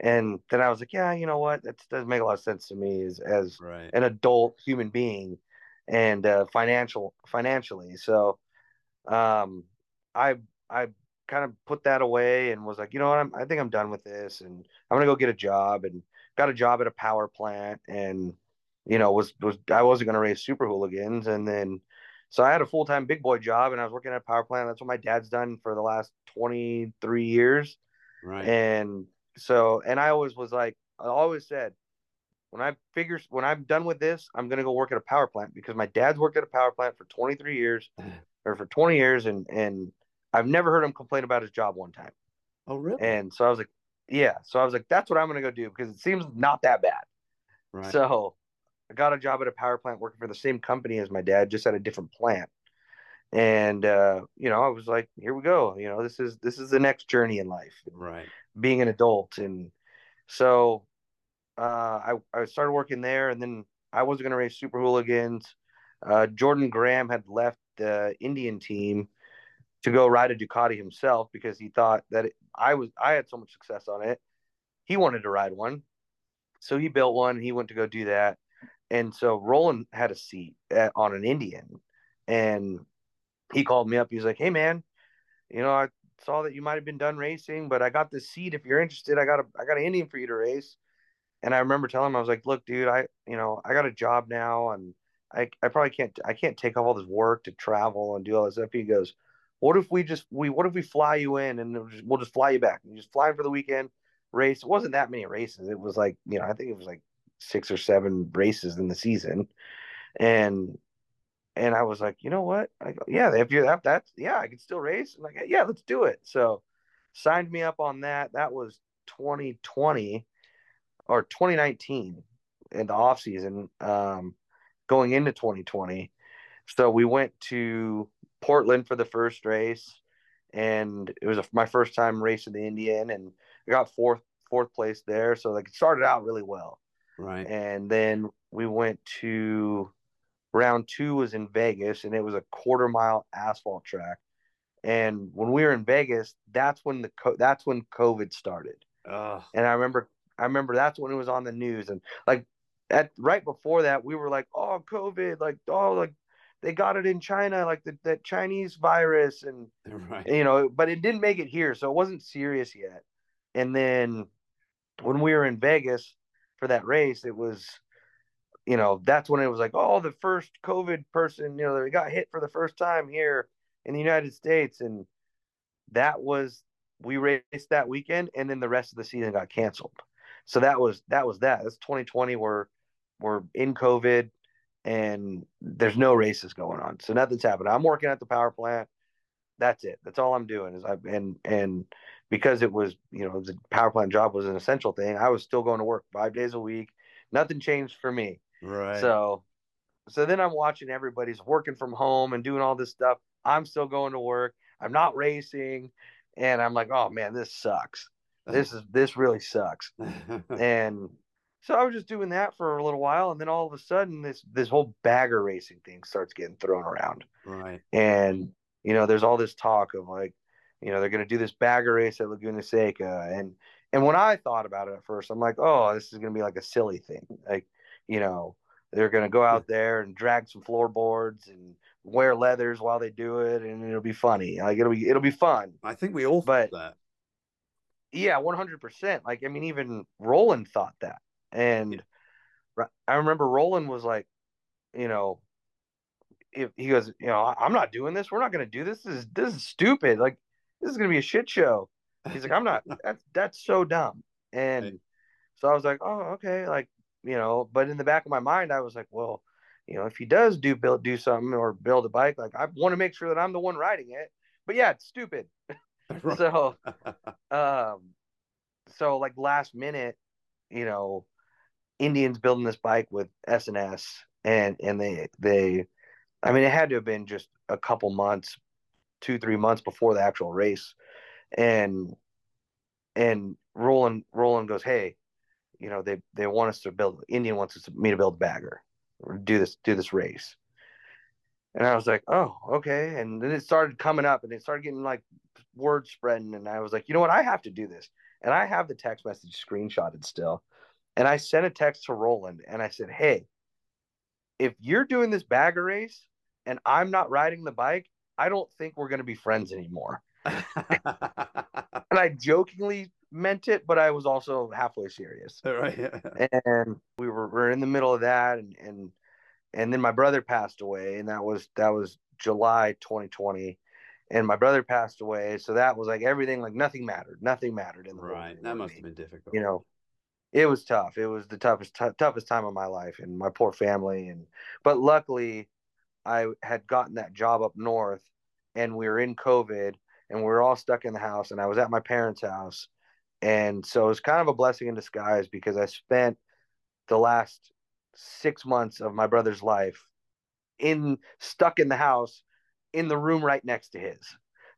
and then I was like, yeah, you know what? That doesn't make a lot of sense to me as, as right. an adult human being and uh, financial, financially. So, um, I, I kind of put that away and was like, you know what? I'm, I think I'm done with this and I'm to go get a job and got a job at a power plant and, you know, was, was, I wasn't going to raise super hooligans. And then, so I had a full time big boy job and I was working at a power plant. That's what my dad's done for the last 23 years. Right. And so, and I always was like, I always said, when I figure, when I'm done with this, I'm going to go work at a power plant because my dad's worked at a power plant for 23 years (laughs) or for 20 years. And, and I've never heard him complain about his job one time. Oh, really? And so I was like, yeah. So I was like, that's what I'm going to go do because it seems not that bad. Right. So I got a job at a power plant working for the same company as my dad, just at a different plant. And uh, you know, I was like, here we go. You know, this is this is the next journey in life. Right. Being an adult. And so uh, I, I started working there and then I wasn't gonna race super hooligans. Uh, Jordan Graham had left the Indian team to go ride a Ducati himself because he thought that it, I was I had so much success on it. He wanted to ride one, so he built one. He went to go do that, and so Roland had a seat at, on an Indian, and he called me up. He was like, "Hey man, you know I saw that you might have been done racing, but I got this seat. If you're interested, I got a I got an Indian for you to race." And I remember telling him I was like, "Look, dude, I you know I got a job now, and I I probably can't I can't take off all this work to travel and do all this stuff." He goes, "What if we just we what if we fly you in and we'll just, we'll just fly you back? You just fly for the weekend." Race it wasn't that many races. It was like you know I think it was like six or seven races in the season, and and I was like, you know what? I go, yeah, if you that that's yeah, I can still race. I'm like, yeah, let's do it. So signed me up on that. That was 2020 or 2019 in the off season, um, going into 2020. So we went to Portland for the first race, and it was a, my first time racing the Indian, and I got fourth fourth place there. So like it started out really well. Right. And then we went to round two was in Vegas, and it was a quarter mile asphalt track. And when we were in Vegas, that's when the that's when COVID started. Ugh. And I remember I remember that's when it was on the news, and like at right before that, we were like, oh, COVID, like oh, like they got it in China, like the that Chinese virus, and (laughs) Right. you know, but it didn't make it here, so it wasn't serious yet. And then when we were in Vegas for that race, it was, you know, that's when it was like, oh, the first COVID person, you know, they got hit for the first time here in the United States, and that was we raced that weekend, and then the rest of the season got canceled. So that was that was that. That's 2020. We're we're in COVID, and there's no races going on, so nothing's happening. I'm working at the power plant. That's it. That's all I'm doing is I've and and because it was you know the power plant job was an essential thing. I was still going to work five days a week. Nothing changed for me. Right. So so then I'm watching everybody's working from home and doing all this stuff. I'm still going to work. I'm not racing. And I'm like, oh man, this sucks. (laughs) This is this really sucks. (laughs) And so I was just doing that for a little while, and then all of a sudden this this whole bagger racing thing starts getting thrown around. right. And you know, there's all this talk of like, you know, they're gonna do this bagger race at Laguna Seca. And and when I thought about it at first, I'm like, oh, this is gonna be like a silly thing. Like, you know, they're gonna go out there and drag some floorboards and wear leathers while they do it, and it'll be funny. Like it'll be it'll be fun. I think we all But- thought that. Yeah, one hundred percent. Like I mean, even Roland thought that, and Ro- I remember Roland was like, you know, if he goes, you know, I'm not doing this. We're not going to do this. This is this is stupid. Like this is going to be a shit show. He's like, I'm not. (laughs) That's that's so dumb. And Right. so I was like, oh, okay, like you know. But in the back of my mind, I was like, well, you know, if he does do build do something or build a bike, like I want to make sure that I'm the one riding it. But yeah, it's stupid. (laughs) So (laughs) um so like last minute you know indians building this bike with S and S, and and they they i mean it had to have been just a couple months two three months before the actual race. And and roland roland goes hey you know they they want us to build indian wants us to, me to build bagger do this do this race. And i was like oh okay. And then it started coming up and it started getting like word spreading. And i was like you know what? I have to do this. And i have the text message screenshotted still and i sent a text to roland and i said hey if you're doing this bagger race and i'm not riding the bike i don't think we're going to be friends anymore and i jokingly meant it but i was also halfway serious (laughs) right. and we were, we were in the middle of that and and and then my brother passed away and that was that was july 2020 and my brother passed away so that was like everything like nothing mattered nothing mattered in the world Right. That must have been difficult. you know it was tough it was the toughest t- toughest time of my life and my poor family and but luckily i had gotten that job up north and we were in covid and we were all stuck in the house and i was at my parents house and so it was kind of a blessing in disguise because i spent the last six months of my brother's life in stuck in the house in the room right next to his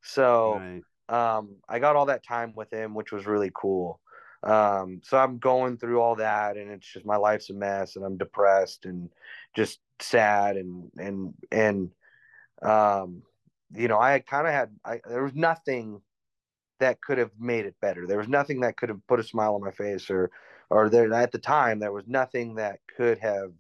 so Right. um, I got all that time with him, which was really cool. Um, so I'm going through all that, and it's just my life's a mess, and I'm depressed and just sad, and and and um, you know, I kind of had I, there was nothing that could have made it better. There was nothing that could have put a smile on my face or or there at the time there was nothing that could have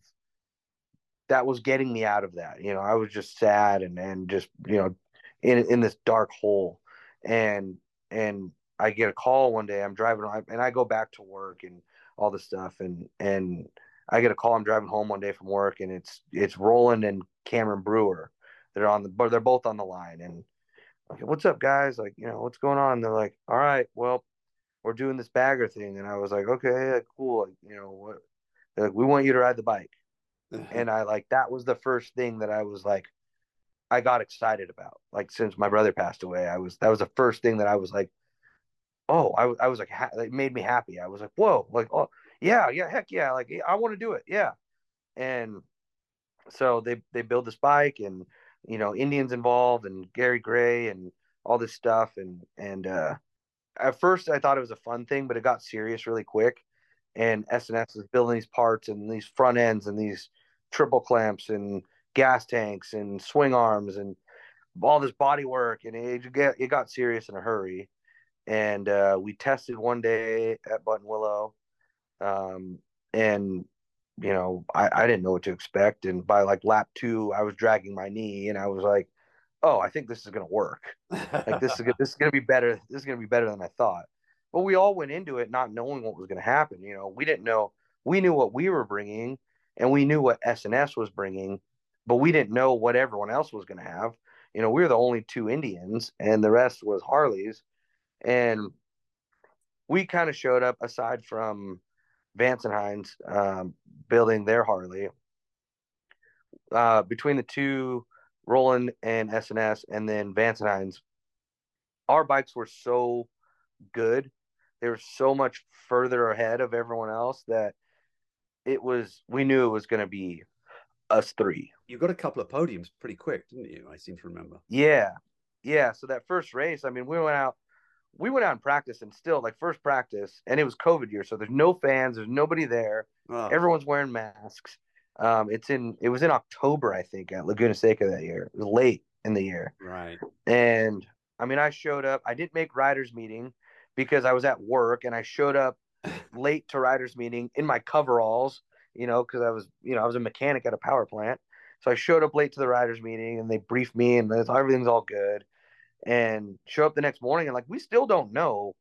that was getting me out of that. You know, I was just sad and and just, you know, in in this dark hole. And and I get a call one day. I'm driving and I go back to work and all this stuff and and I get a call. I'm driving home one day from work and it's it's Roland and Cameron Brewer. They're on the they're both on the line and like, what's up, guys? Like, you know, what's going on? And they're like, all right, well, we're doing this bagger thing. And I was like, okay, cool. Like, you know, what? They're like, we want you to ride the bike. Uh-huh. and I like that was the first thing that I was like, I got excited about. Like since my brother passed away, I was that was the first thing that I was like, oh, I, I was like, ha- it made me happy. I was like, whoa, like, oh yeah, yeah, heck yeah, like I want to do it, yeah. And so they they build this bike and you know Indians involved and Gary Gray and all this stuff and and uh, at first I thought it was a fun thing, but it got serious really quick. And S&S is building these parts and these front ends and these triple clamps and gas tanks and swing arms and all this body work and it it got serious in a hurry. And uh, we tested one day at Buttonwillow, um, and you know, I, I didn't know what to expect. And by like lap two, I was dragging my knee and I was like, oh, I think this is going to work. like this is, (laughs) this is going to be better. This is going to be better than I thought. But we all went into it not knowing what was going to happen. You know, we didn't know, we knew what we were bringing and we knew what S&S was bringing, but we didn't know what everyone else was going to have. You know, we were the only two Indians and the rest was Harleys. And we kind of showed up aside from Vance and Hines um, building their Harley. Uh, between the two, Roland and S&S, and then Vance and Hines, our bikes were so good. They were so much further ahead of everyone else that it was. We knew it was going to be us three. You got a couple of podiums pretty quick, didn't you? I seem to remember. Yeah, yeah. So that first race, I mean, we went out we went out and practiced and still like first practice and it was covid year so there's no fans there's nobody there. Oh. everyone's wearing masks. Um it's in it was in october i think at laguna seca that year. It was late in the year. Right. And i mean i showed up i didn't make riders meeting because i was at work and i showed up (laughs) late to riders meeting in my coveralls you know because i was you know i was a mechanic at a power plant. So i showed up late to the riders meeting and they briefed me and everything's all good and show up the next morning and like we still don't know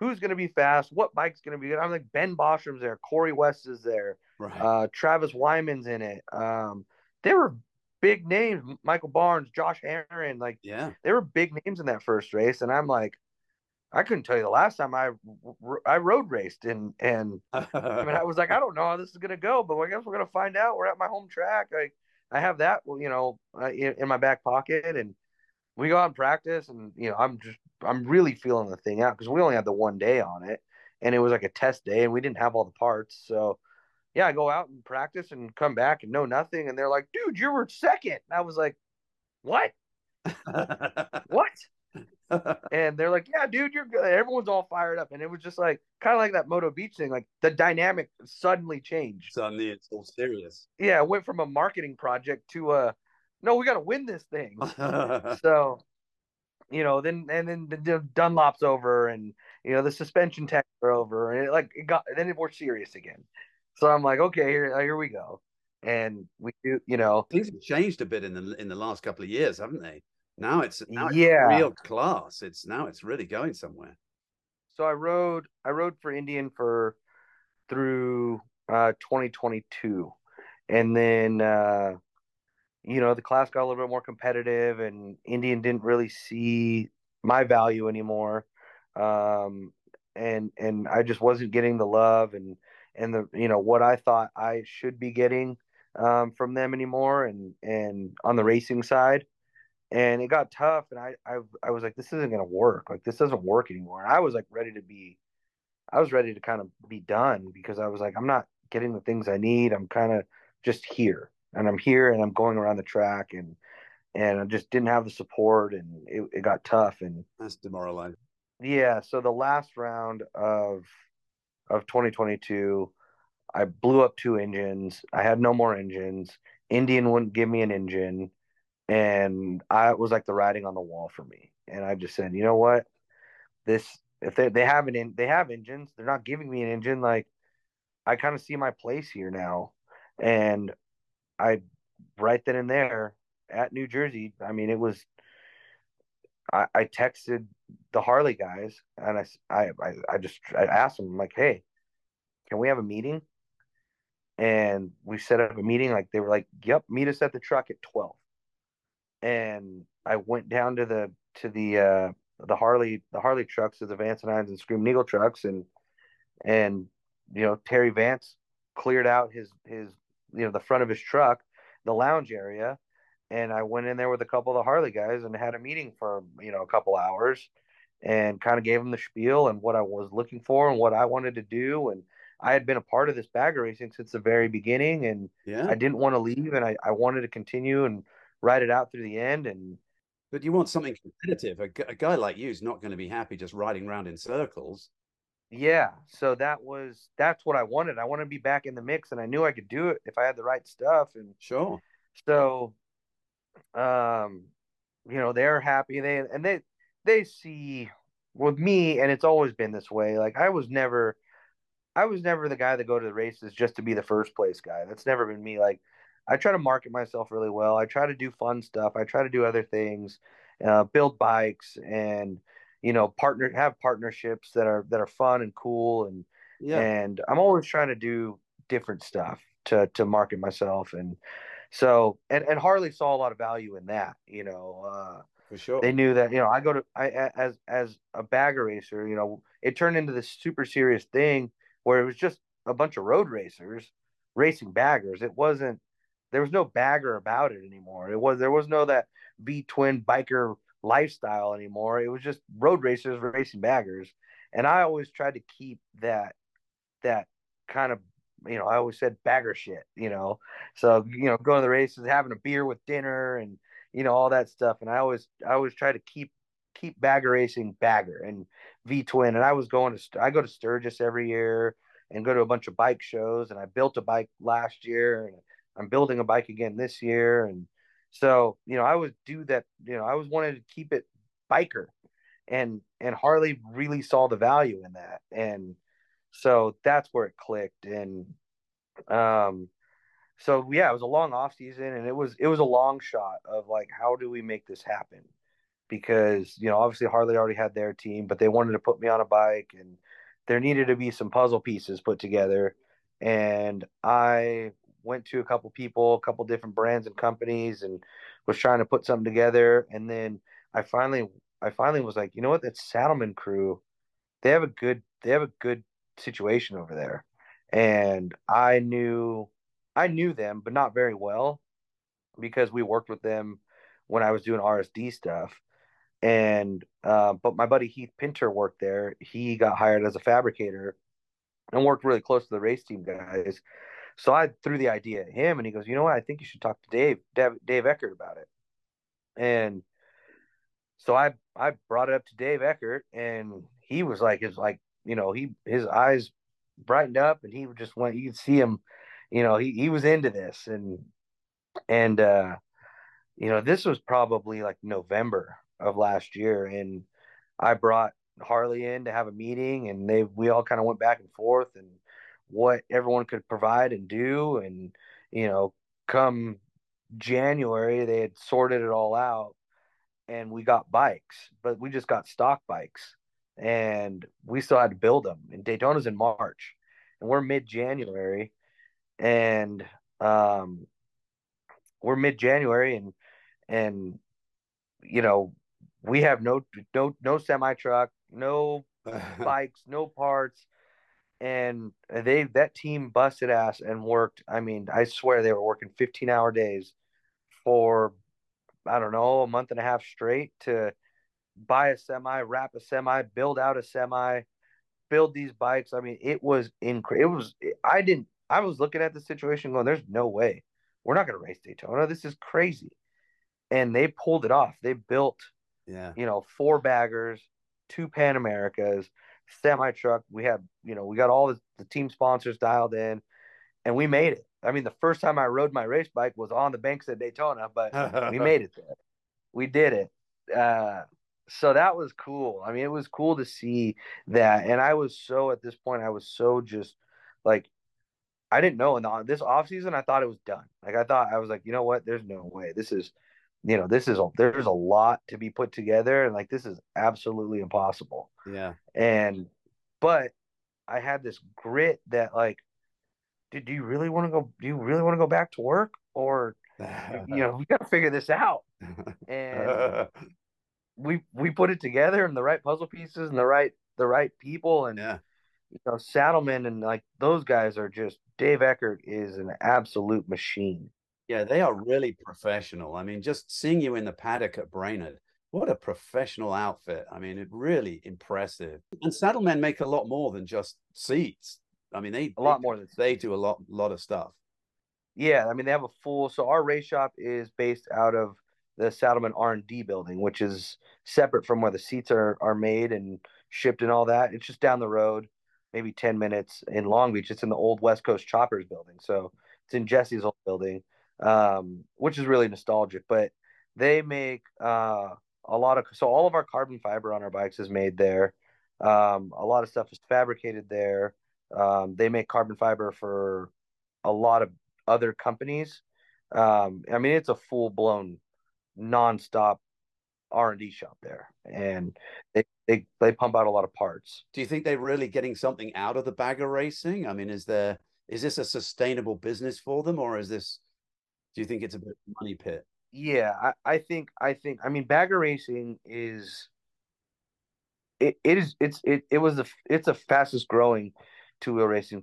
who's going to be fast, what bike's going to be good. I'm like Ben Bostrom's there, Cory West is there, right. uh, Travis Wyman's in it. Um, they were big names, Michael Barnes, Josh Herrin, like yeah, they were big names in that first race, and I'm like. I couldn't tell you the last time I I road raced and and (laughs) I mean I was like I don't know how this is gonna go but I guess we're gonna find out. We're at my home track. I I have that you know uh, in, in my back pocket and we go out and practice and you know i'm just i'm really feeling the thing out because we only had the one day on it and it was like a test day and we didn't have all the parts. So yeah i go out and practice and come back and know nothing and they're like dude you were second. And i was like what? (laughs) What? (laughs) And they're like yeah dude you're good. Everyone's all fired up and it was just like kind of like that moto beach thing like the dynamic suddenly changed. Suddenly it's so serious. Yeah it went from a marketing project to a no, we got to win this thing. (laughs) so, you know, then and then the Dunlop's over, and you know the suspension techs are over, and it, like it got then we're serious again. So I'm like, okay, here here we go, and we do, you know, things have changed a bit in the in the last couple of years, haven't they? Now it's now yeah, it's real class. It's now it's really going somewhere. So I rode I rode for Indian for through uh 2022, and then. uh you know, the class got a little bit more competitive, and Indian didn't really see my value anymore, um, and and I just wasn't getting the love and and the you know what I thought I should be getting um, from them anymore, and and on the racing side, and it got tough, and I I, I was like, this isn't gonna work, like this doesn't work anymore. And I was like ready to be, I was ready to kind of be done because I was like, I'm not getting the things I need. I'm kind of just here and I'm here and I'm going around the track and and I just didn't have the support and it, it got tough and that's demoralizing. Yeah, so the last round of of 2022, I blew up two engines. I had no more engines. Indian wouldn't give me an engine, and I was like the writing on the wall for me. And I just said, you know what? this if they they have an in, they have engines, they're not giving me an engine. Like I kind of see my place here now, and I right then and there at New Jersey. I mean, it was. I, I texted the Harley guys and I, I, I just I asked them like, hey, can we have a meeting? And we set up a meeting. Like they were like, yep, meet us at the truck at twelve. And I went down to the to the uh, the Harley the Harley trucks, the Vance and Hines and Screamin' Eagle trucks, and and you know Terry Vance cleared out his his you know the front of his truck, the lounge area, and I went in there with a couple of the Harley guys and had a meeting for you know a couple hours, and kind of gave them the spiel and what I was looking for and what I wanted to do, and I had been a part of this bagger racing since the very beginning, and Yeah. I didn't want to leave, and I I wanted to continue and ride it out through the end, and But you want something competitive. A, a guy like you is not going to be happy just riding around in circles. Yeah, so that was that's what I wanted. I wanted to be back in the mix, and I knew I could do it if I had the right stuff. And Sure. so, um, you know, they're happy. They and they they see with me, and it's always been this way. Like I was never, I was never the guy that go to the races just to be the first place guy. That's never been me. Like I try to market myself really well. I try to do fun stuff. I try to do other things, uh, build bikes, and you know, partner have partnerships that are that are fun and cool and Yeah. and I'm always trying to do different stuff to to market myself and so and and Harley saw a lot of value in that you know uh for sure. they knew that you know I go to I as as a bagger racer you know it turned into this super serious thing where it was just a bunch of road racers racing baggers it wasn't there was no bagger about it anymore it was there was no that V twin biker lifestyle anymore. It was just road racers racing baggers. And I always tried to keep that that kind of you know I always said bagger shit you know? So you know going to the races having a beer with dinner and you know all that stuff. And I always I always try to keep keep bagger racing bagger and V twin and I was going to I go to Sturgis every year and go to a bunch of bike shows. And I built a bike last year and I'm building a bike again this year. And so you know I would do that you know I was wanted to keep it biker and and Harley really saw the value in that and so that's where it clicked and um so yeah it was a long off season and it was it was a long shot of like how do we make this happen? Because you know obviously Harley already had their team but they wanted to put me on a bike and there needed to be some puzzle pieces put together and I went to a couple people a couple different brands and companies and was trying to put something together. And then I finally I finally was like you know what? That Saddlemen crew they have a good they have a good situation over there. And I knew I knew them but not very well because we worked with them when I was doing RSD stuff. And uh, but my buddy Heath Pinter worked there. He got hired as a fabricator and worked really close to the race team guys so I threw the idea at him and he goes you know what? I think you should talk to Dave Dave, Dave Eckert about it. And so I I brought it up to Dave Eckert and he was like it's like you know he his eyes brightened up and he just went you could see him you know he, he was into this. And and uh you know this was probably like november of last year and i brought harley in to have a meeting and they we all kind of went back and forth and what everyone could provide and do and you know come january they had sorted it all out and we got bikes but we just got stock bikes and we still had to build them and daytona's in march and we're mid-january and um we're mid-january and and you know we have no no no semi truck no (laughs) bikes no parts and they that team busted ass and worked i mean i swear they were working 15 hour days for i don't know a month and a half straight to buy a semi wrap a semi build out a semi build these bikes. I mean it was incredible it was i didn't i was looking at the situation going there's no way. We're not going to race daytona. This is crazy. And they pulled it off. They built yeah. you know four baggers two pan americas semi truck we had you know we got all the, the team sponsors dialed in and we made it i mean the first time i rode my race bike was on the banks at daytona but we (laughs) made it there we did it uh so that was cool. I mean, it was cool to see that, and I was so at this point, I was so just like, I didn't know And this off season, I thought it was done. Like I thought I was like, you know what? There's no way. This is, you know, this is a there's a lot to be put together, and like this is absolutely impossible. Yeah. And but I had this grit that like, dude, do you really want to go? Do you really want to go back to work, or you (laughs) know, we got to figure this out. And (laughs) we we put it together and the right puzzle pieces and the right the right people and yeah. you know Saddlemen and like those guys are just Dave Eckert is an absolute machine. Yeah, they are really professional. I mean, just seeing you in the paddock at Brainerd, what a professional outfit. I mean, it really impressive. And Saddlemen make a lot more than just seats. I mean, they A lot they- more than they do a lot lot of stuff. Yeah, I mean they have a full. So our race shop is based out of the Saddlemen R and D building, which is separate from where the seats are are made and shipped and all that. It's just down the road, maybe ten minutes in Long Beach. It's in the old West Coast Choppers building, so it's in Jesse's old building, um, which is really nostalgic. But they make uh, a lot of so all of our carbon fiber on our bikes is made there. Um, a lot of stuff is fabricated there. Um, they make carbon fiber for a lot of other companies. Um, I mean, it's a full blown, nonstop R and D shop there, and they, they they pump out a lot of parts. Do you think they're really getting something out of the bagger racing? I mean, is there is this a sustainable business for them, or is this? Do you think it's a bit of a money pit? Yeah, I, I think I think I mean bagger racing is it, it is it's it, it was the it's the fastest growing two wheel racing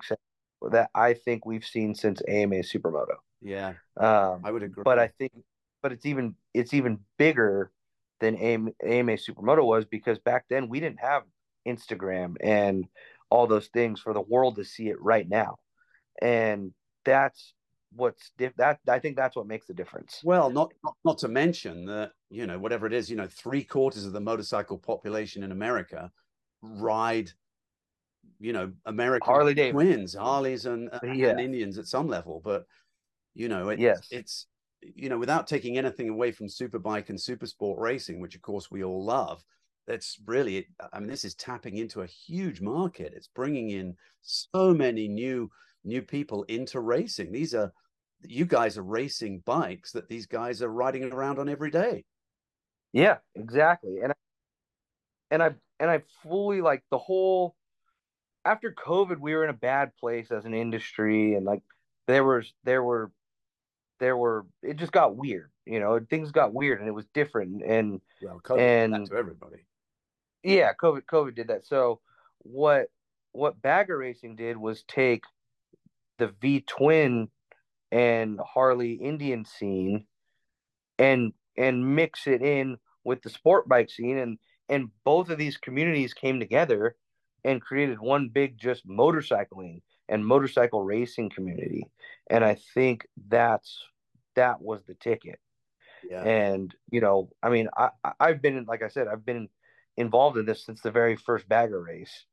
that I think we've seen since AMA Supermoto. Yeah, Um, I would agree. but I think, but it's even it's even bigger than AMA, AMA Supermoto was because back then we didn't have Instagram and all those things for the world to see it right now, and that's what's diff- that I think that's what makes the difference. Well, not, not not to mention that you know whatever it is, you know, three quarters of the motorcycle population in America ride, you know, American Harley twins, Harleys, and, uh, and Yeah. Indians at some level. But you know, it's Yes. it's you know, without taking anything away from superbike and super sport racing, which of course we all love. That's really, I mean, this is tapping into a huge market. It's bringing in so many new new people into racing. These are you guys are racing bikes that these guys are riding around on every day. Yeah, exactly. And I, and I and I fully like the whole after COVID we were in a bad place as an industry and like there was there were there were it just got weird, you know, things got weird and it was different and Well, COVID And- to everybody. yeah, COVID COVID did that. So what what Bagger Racing did was take the V twin and Harley Indian scene and and mix it in with the sport bike scene and and both of these communities came together and created one big just motorcycling and motorcycle racing community. And I think that's that was the ticket. Yeah. And you know, I mean, I I- I've been like I said, I've been involved in this since the very first bagger race,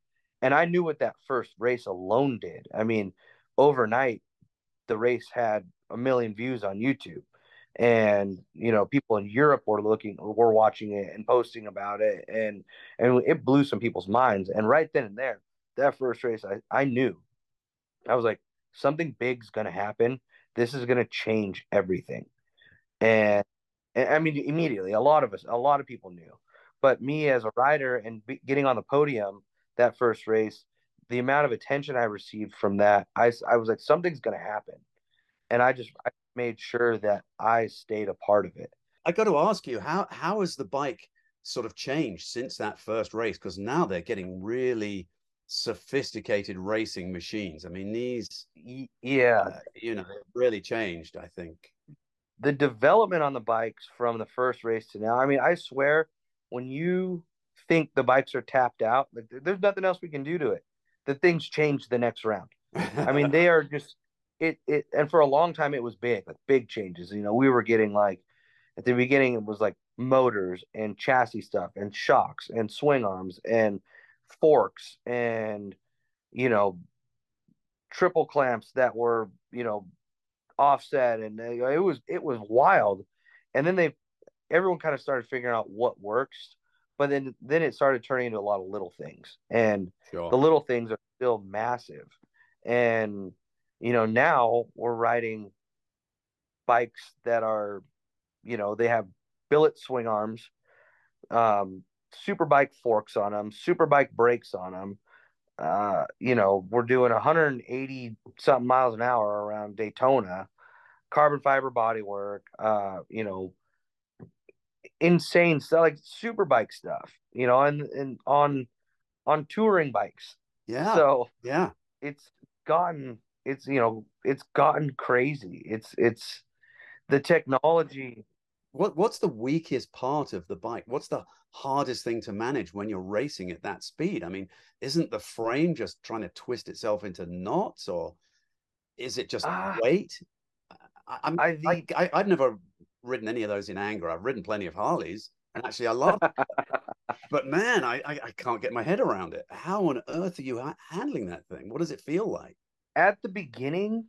and I knew what that first race alone did. I mean, overnight, the race had a million views on YouTube, and you know, people in Europe were looking, were watching it and posting about it, and and it blew some people's minds. And right then and there, that first race, I I knew, I was like, something big's gonna happen. This is gonna change everything, and I mean, immediately, a lot of us, a lot of people knew. But me as a rider and getting on the podium that first race, the amount of attention I received from that, I, I was like, something's going to happen. And I just I made sure that I stayed a part of it. I got to ask you, how how has the bike sort of changed since that first race? Because now they're getting really sophisticated racing machines. I mean, these, Yeah. uh, you know, really changed. I think. the development on the bikes from the first race to now. I mean, I swear, when you think the bikes are tapped out, like, there's nothing else we can do to it. The things change the next round. I mean, they are just it it and for a long time it was big, like big changes. You know, we were getting like at the beginning it was like motors and chassis stuff and shocks and swing arms and forks and you know triple clamps that were, you know, offset and it was it was wild. And then they everyone kind of started figuring out what works but then then it started turning into a lot of little things, and Sure. the little things are still massive. And you know, now we're riding bikes that are, you know, they have billet swing arms, um, super bike forks on them, super bike brakes on them. Uh, you know, we're doing 180 something miles an hour around Daytona, carbon fiber bodywork, uh, you know, insane stuff like super bike stuff, you know, and and on on touring bikes. Yeah. So yeah. it's gotten it's you know it's gotten crazy. It's it's the technology. What what's the weakest part of the bike? What's the hardest thing to manage when you're racing at that speed? I mean, isn't the frame just trying to twist itself into knots, or is it just Ah. weight? I, I'm, I I, I, I've never ridden any of those in anger. I've ridden plenty of Harleys, and actually, I love. (laughs) but man, I, I I can't get my head around it. How on earth are you ha- handling that thing? What does it feel like? at the beginning,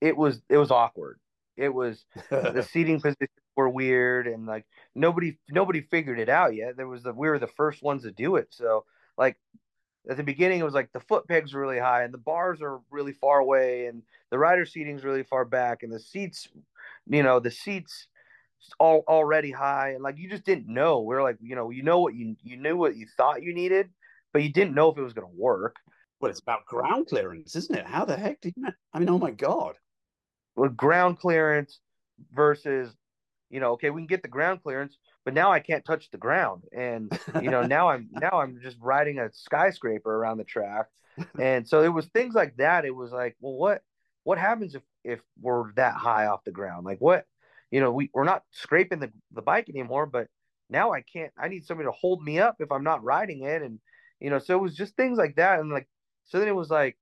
it was it was awkward. It was the (laughs) seating positions were weird and like nobody nobody figured it out yet. There was the we were the first ones to do it. So like at the beginning it was like the foot pegs are really high and the bars are really far away and the rider seating's really far back and the seats you know the seats all already high and like you just didn't know. We are like, you know, you know what you you knew what you thought you needed, but you didn't know if it was gonna work. well, it's about ground clearance, isn't it? How the heck do you? I mean, oh my god. with ground clearance versus you know okay we can get the ground clearance but now i can't touch the ground and you know now i'm (laughs) now i'm just riding a skyscraper around the track and so it was things like that it was like well what what happens if if we're that high off the ground like what you know we, we're not scraping the, the bike anymore but now i can't i need somebody to hold me up if i'm not riding it. And you know so it was just things like that. And like so then it was like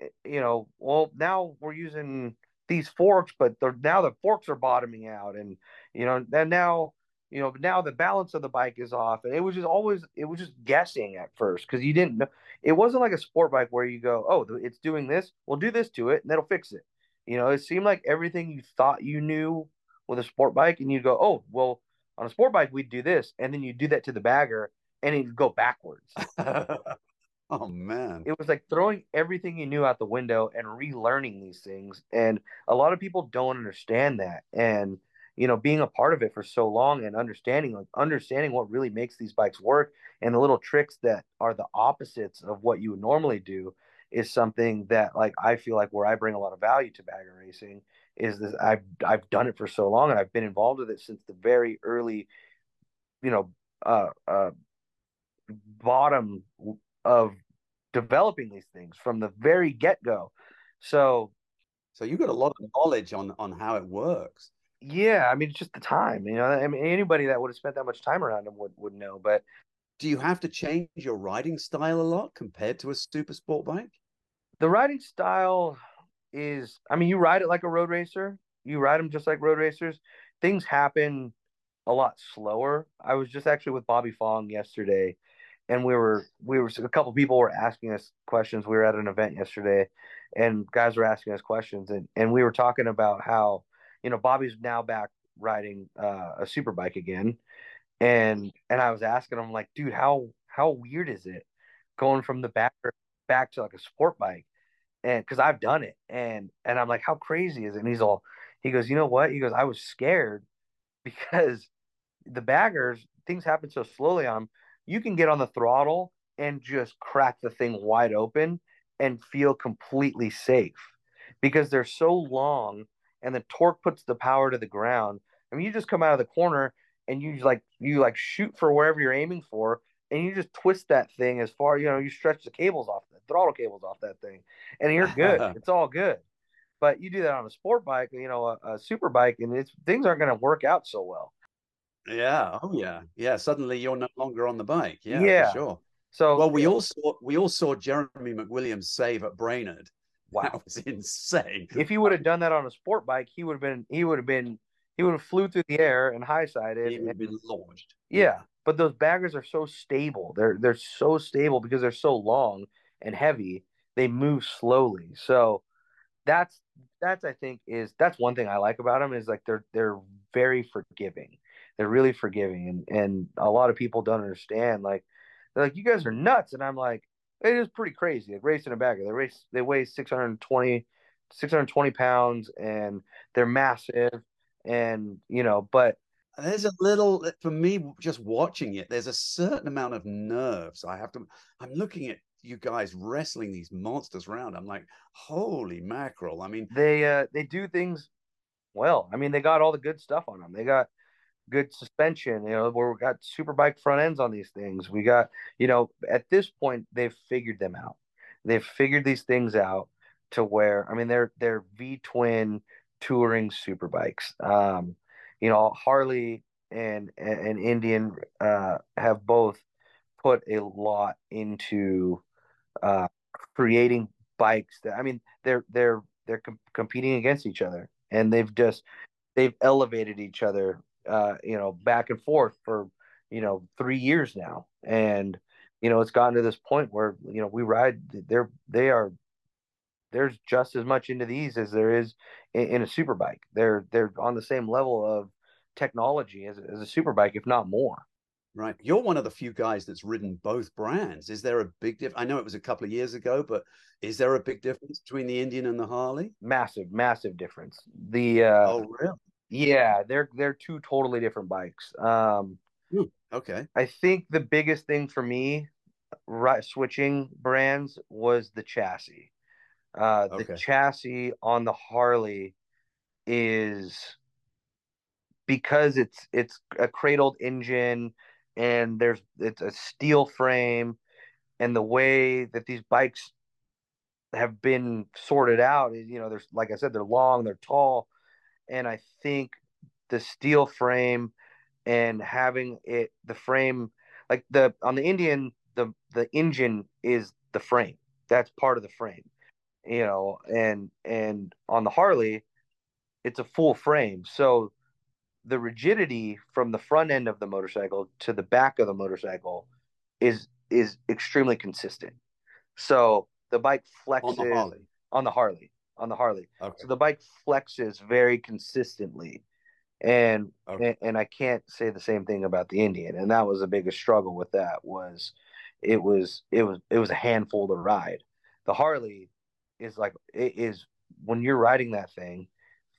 eh, you know well now we're using these forks, but they're now the forks are bottoming out, and you know, and now you know now the balance of the bike is off, and it was just always it was just guessing at first because you didn't know it wasn't like a sport bike where you go, oh, it's doing this, we'll do this to it, and that'll fix it. You know, it seemed like everything you thought you knew with a sport bike, and you go, oh, well, on a sport bike we'd do this, and then you do that to the bagger, and it'd go backwards. (laughs) oh man. it was like throwing everything you knew out the window and relearning these things and a lot of people don't understand that and you know being a part of it for so long and understanding like understanding what really makes these bikes work and the little tricks that are the opposites of what you would normally do is something that like I feel like where I bring a lot of value to bagger racing is this I've I've done it for so long and I've been involved with it since the very early you know uh uh bottom of developing these things from the very get go. So So you got a lot of knowledge on on how it works. yeah, I mean it's just the time, you know. I mean anybody that would have spent that much time around them would would know. But Do you have to change your riding style a lot compared to a super sport bike? the riding style is, I mean, you ride it like a road racer. You ride them just like road racers. Things happen a lot slower. I was just actually with Bobby Fong yesterday, and we were we were a couple people were asking us questions. We were at an event yesterday, and guys were asking us questions, and and we were talking about how you know Bobby's now back riding uh, a super bike again, and and I was asking him like, dude, how how weird is it going from the back back to like a sport bike? And because I've done it, and and I'm like, how crazy is it? And he's all, he goes, you know what? He goes, I was scared (laughs) because the baggers things happen so slowly on 'em. You can get on the throttle and just crack the thing wide open and feel completely safe because they're so long and the torque puts the power to the ground. I mean, you just come out of the corner and you like you like shoot for wherever you're aiming for, and you just twist that thing as far you know you stretch the cables off throttle cables off that thing, and you're good. (laughs) it's all good. But you do that on a sport bike, you know, a, a super bike, and it's things aren't going to work out so well. Yeah. Oh yeah. Yeah. Suddenly you're no longer on the bike. Yeah. Yeah. For sure. So Well, we all saw we all saw Jeremy McWilliams save at Brainerd. (laughs) wow. That was insane. if he would have done that on a sport bike, he would have been he would have been he would have flew through the air and high sided. He would have been launched. Yeah, but those baggers are so stable. They're they're so stable because they're so long and heavy. They move slowly. So that's that's I think is that's one thing I like about them is like they're they're very forgiving. they're really forgiving, and and a lot of people don't understand. Like they're like, you guys are nuts, and I'm like, it is pretty crazy. Like racing a bagger, they race they weigh 620, 620 pounds, and they're massive, and you know, but there's a little for me just watching it there's a certain amount of nerves i have to i'm looking at you guys wrestling these monsters around. I'm like holy mackerel. I mean they uh they do things well. I mean they got all the good stuff on them they got good suspension you know where we got super bike front ends on these things. We got you know at this point they've figured them out. They've figured these things out to where i mean they're they're v twin touring super bikes. Um you know, Harley and and Indian uh, have both put a lot into uh, creating bikes that I mean they're they're they're com- competing against each other and they've just they've elevated each other uh, you know back and forth for you know three years now and you know it's gotten to this point where you know we ride they're they are there's just as much into these as there is in, in a super bike. They're they're on the same level of technology as, as a super bike, if not more. Right. You're one of the few guys that's ridden both brands. Is there a big difference? I know it was a couple of years ago, but is there a big difference between the Indian and the Harley? Massive, massive difference. The uh, oh really? Yeah, they're they're two totally different bikes. Um, hmm, okay. I think the biggest thing for me, right, switching brands was the chassis. Uh, the okay. chassis on the Harley is because it's it's a cradled engine and there's it's a steel frame and the way that these bikes have been sorted out is you know there's like I said they're long they're tall and I think the steel frame and having it the frame like the on the Indian the the engine is the frame that's part of the frame you know, and and on the Harley, it's a full frame. So the rigidity from the front end of the motorcycle to the back of the motorcycle is is extremely consistent. So the bike flexes on the Harley. On the Harley. On the Harley. Okay. So the bike flexes very consistently. And, okay. and and I can't say the same thing about the Indian. And that was the biggest struggle with that was it was it was it was a handful to ride. The Harley is like it is when you're riding that thing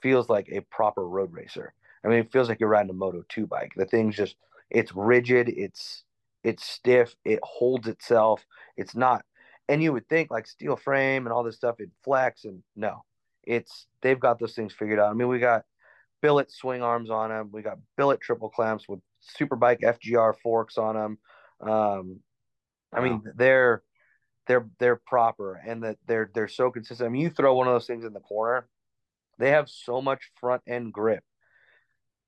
feels like a proper road racer. I mean, it feels like you're riding a Moto 2 bike. The thing's just it's rigid, it's it's stiff, it holds itself. It's not and you would think like steel frame and all this stuff it flex and no. It's they've got those things figured out. I mean, we got billet swing arms on them. We got billet triple clamps with Superbike FGR forks on them. Um, I wow. mean, they're they're they're proper and that they're they're so consistent. I mean, you throw one of those things in the corner, they have so much front end grip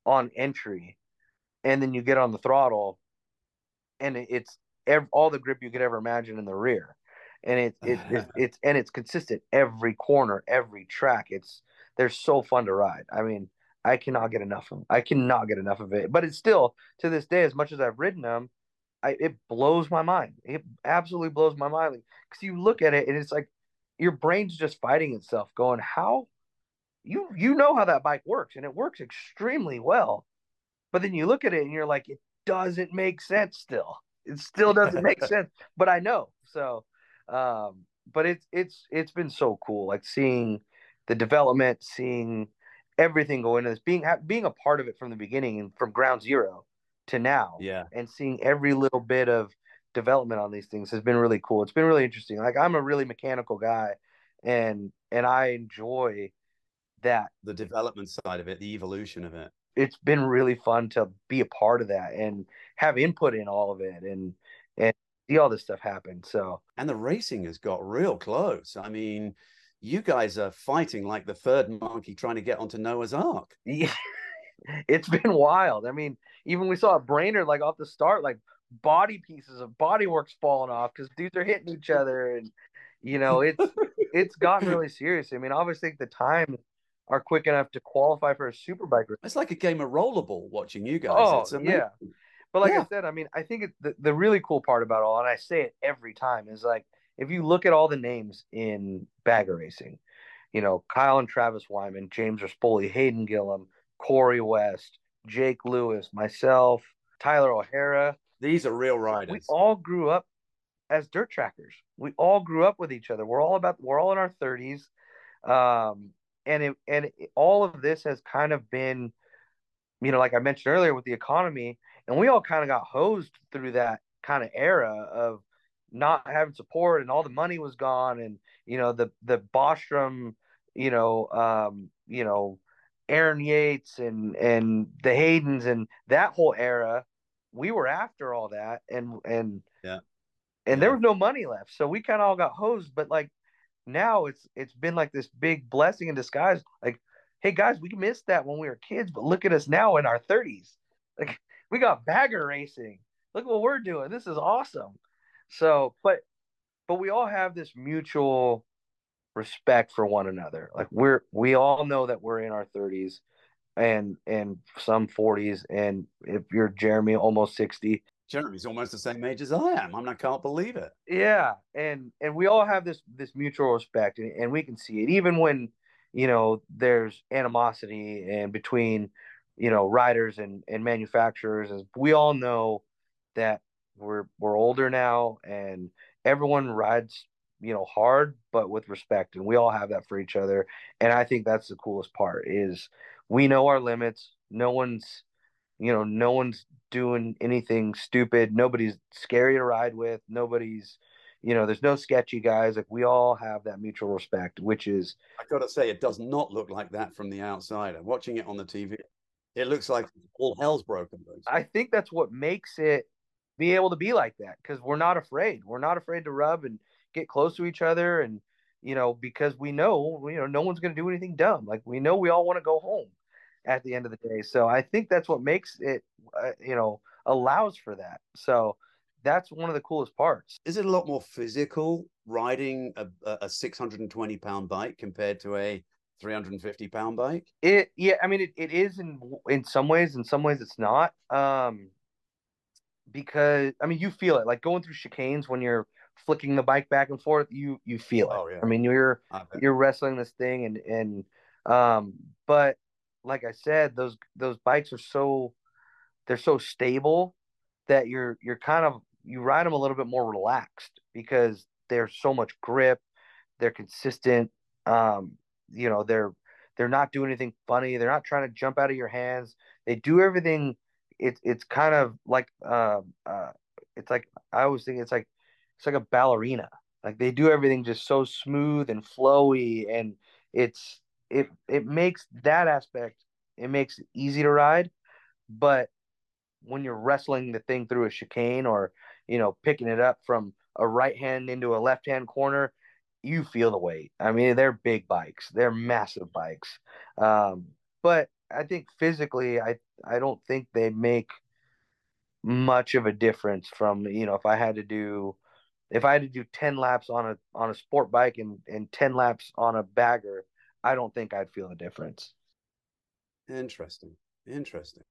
on entry, and then you get on the throttle, and it's every, all the grip you could ever imagine in the rear, and it, it, (sighs) it it's and it's consistent every corner, every track. It's they're so fun to ride. I mean, I cannot get enough of them. I cannot get enough of it. But it's still to this day, as much as I've ridden them, I, it blows my mind. It absolutely blows my mind because you look at it and it's like your brain's just fighting itself, going, "How you you know how that bike works and it works extremely well," but then you look at it and you're like, "It doesn't make sense still. It still doesn't (laughs) make sense." But I know so. Um, but it's it's it's been so cool, like seeing the development, seeing everything go into this, being being a part of it from the beginning and from ground zero to now. Yeah. And seeing every little bit of development on these things has been really cool. It's been really interesting. Like I'm a really mechanical guy and and I enjoy that the development side of it, the evolution of it. It's been really fun to be a part of that and have input in all of it and and see all this stuff happen. So and the racing has got real close. I mean, you guys are fighting like the third monkey trying to get onto Noah's Ark. Yeah. (laughs) it's been wild. I mean, even we saw a Brainerd like off the start, like body pieces of body works falling off because dudes are hitting each other, and you know it's (laughs) it's gotten really serious. I mean, obviously the time are quick enough to qualify for a superbike race. It's like a game of rollerball watching you guys. Oh yeah, but like yeah. I said, I mean, I think it, the the really cool part about all, and I say it every time, is like if you look at all the names in bagger racing, you know, Kyle and Travis Wyman, James Rispoli, Hayden Gillim, Cory West, Jake Lewis, myself, Tyler O'Hara. These are real riders. We all grew up as dirt trackers. We all grew up with each other. We're all about we're all in our 30s. Um, and it, and it, all of this has kind of been you know, like I mentioned earlier with the economy, and we all kind of got hosed through that kind of era of not having support and all the money was gone and you know the the Bostrom, you know, um, you know, Aaron Yates and and the Haydens and that whole era, we were after all that and and yeah. And yeah. there was no money left. So we kind of all got hosed, but like now it's it's been like this big blessing in disguise. Like, hey guys, we missed that when we were kids, but look at us now in our 30s. Like (laughs) we got bagger racing. Look what we're doing. This is awesome. So, but but we all have this mutual respect for one another. Like we're we all know that we're in our 30s and and some 40s and if you're Jeremy almost 60 Jeremy's almost the same age as I am. I'm I can't believe it. Yeah, and and we all have this this mutual respect, and, and we can see it even when you know there's animosity and between you know riders and and manufacturers. As we all know that we're we're older now, and everyone rides you know hard but with respect and we all have that for each other and i think that's the coolest part is we know our limits no one's you know no one's doing anything stupid. Nobody's scary to ride with. Nobody's you know there's no sketchy guys. Like we all have that mutual respect which is i gotta say it does not look like that from the outside. I'm watching it on the tv it looks like all hell's broken loose. I think that's what makes it be able to be like that because we're not afraid. We're not afraid to rub and get close to each other and you know because we know you know no one's going to do anything dumb. Like we know we all want to go home at the end of the day. So i think that's what makes it uh, you know allows for that. So that's one of the coolest parts. Is it a lot more physical riding a, a 620 pound bike compared to a 350 pound bike? It yeah i mean it, it is in in some ways in some ways it's not um because i mean you feel it. Like going through chicanes when you're flicking the bike back and forth, you you feel it. Oh, yeah. I mean, you're you're wrestling this thing, and and um, but like I said, those those bikes are so they're so stable that you're you're kind of you ride them a little bit more relaxed because they're so much grip, they're consistent. Um, you know, they're they're not doing anything funny. They're not trying to jump out of your hands. They do everything. It's it's kind of like uh, uh, it's like I always think it's like it's like a ballerina. Like they do everything just so smooth and flowy, and it's it it makes that aspect it makes it easy to ride. But when you're wrestling the thing through a chicane or you know picking it up from a right hand into a left hand corner, you feel the weight. I mean, they're big bikes, they're massive bikes. Um, but I think physically, I I don't think they make much of a difference from you know if I had to do if I had to do 10 laps on a on a sport bike and, and 10 laps on a bagger, I don't think I'd feel a difference. Interesting. Interesting.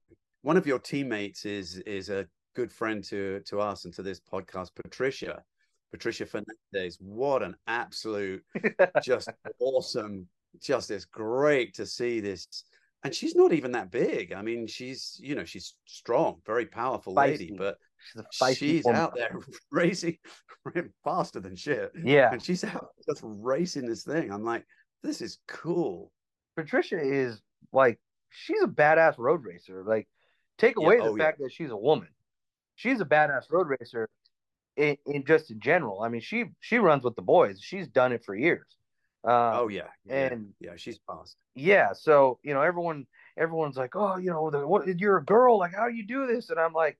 One of your teammates is is a good friend to to us and to this podcast, Patricia. Patricia Fernandez. What an absolute (laughs) just awesome. Just it's great to see this. And she's not even that big. I mean, she's you know, she's strong, very powerful Feisty. lady, but She's, she's out there (laughs) (laughs) racing faster than shit. Yeah. And she's out just racing this thing. I'm like, this is cool. Patricia is like, she's a badass road racer. Like, take away Yeah, the oh, fact that she's a woman. She's a badass road racer in, in just in general. I mean, she she runs with the boys. She's done it for years. Um, oh yeah. yeah. and yeah, she's fast. yeah, so you know, everyone everyone's like, oh, you know, the, what, you're a girl. Like, how do you do this? And I'm like,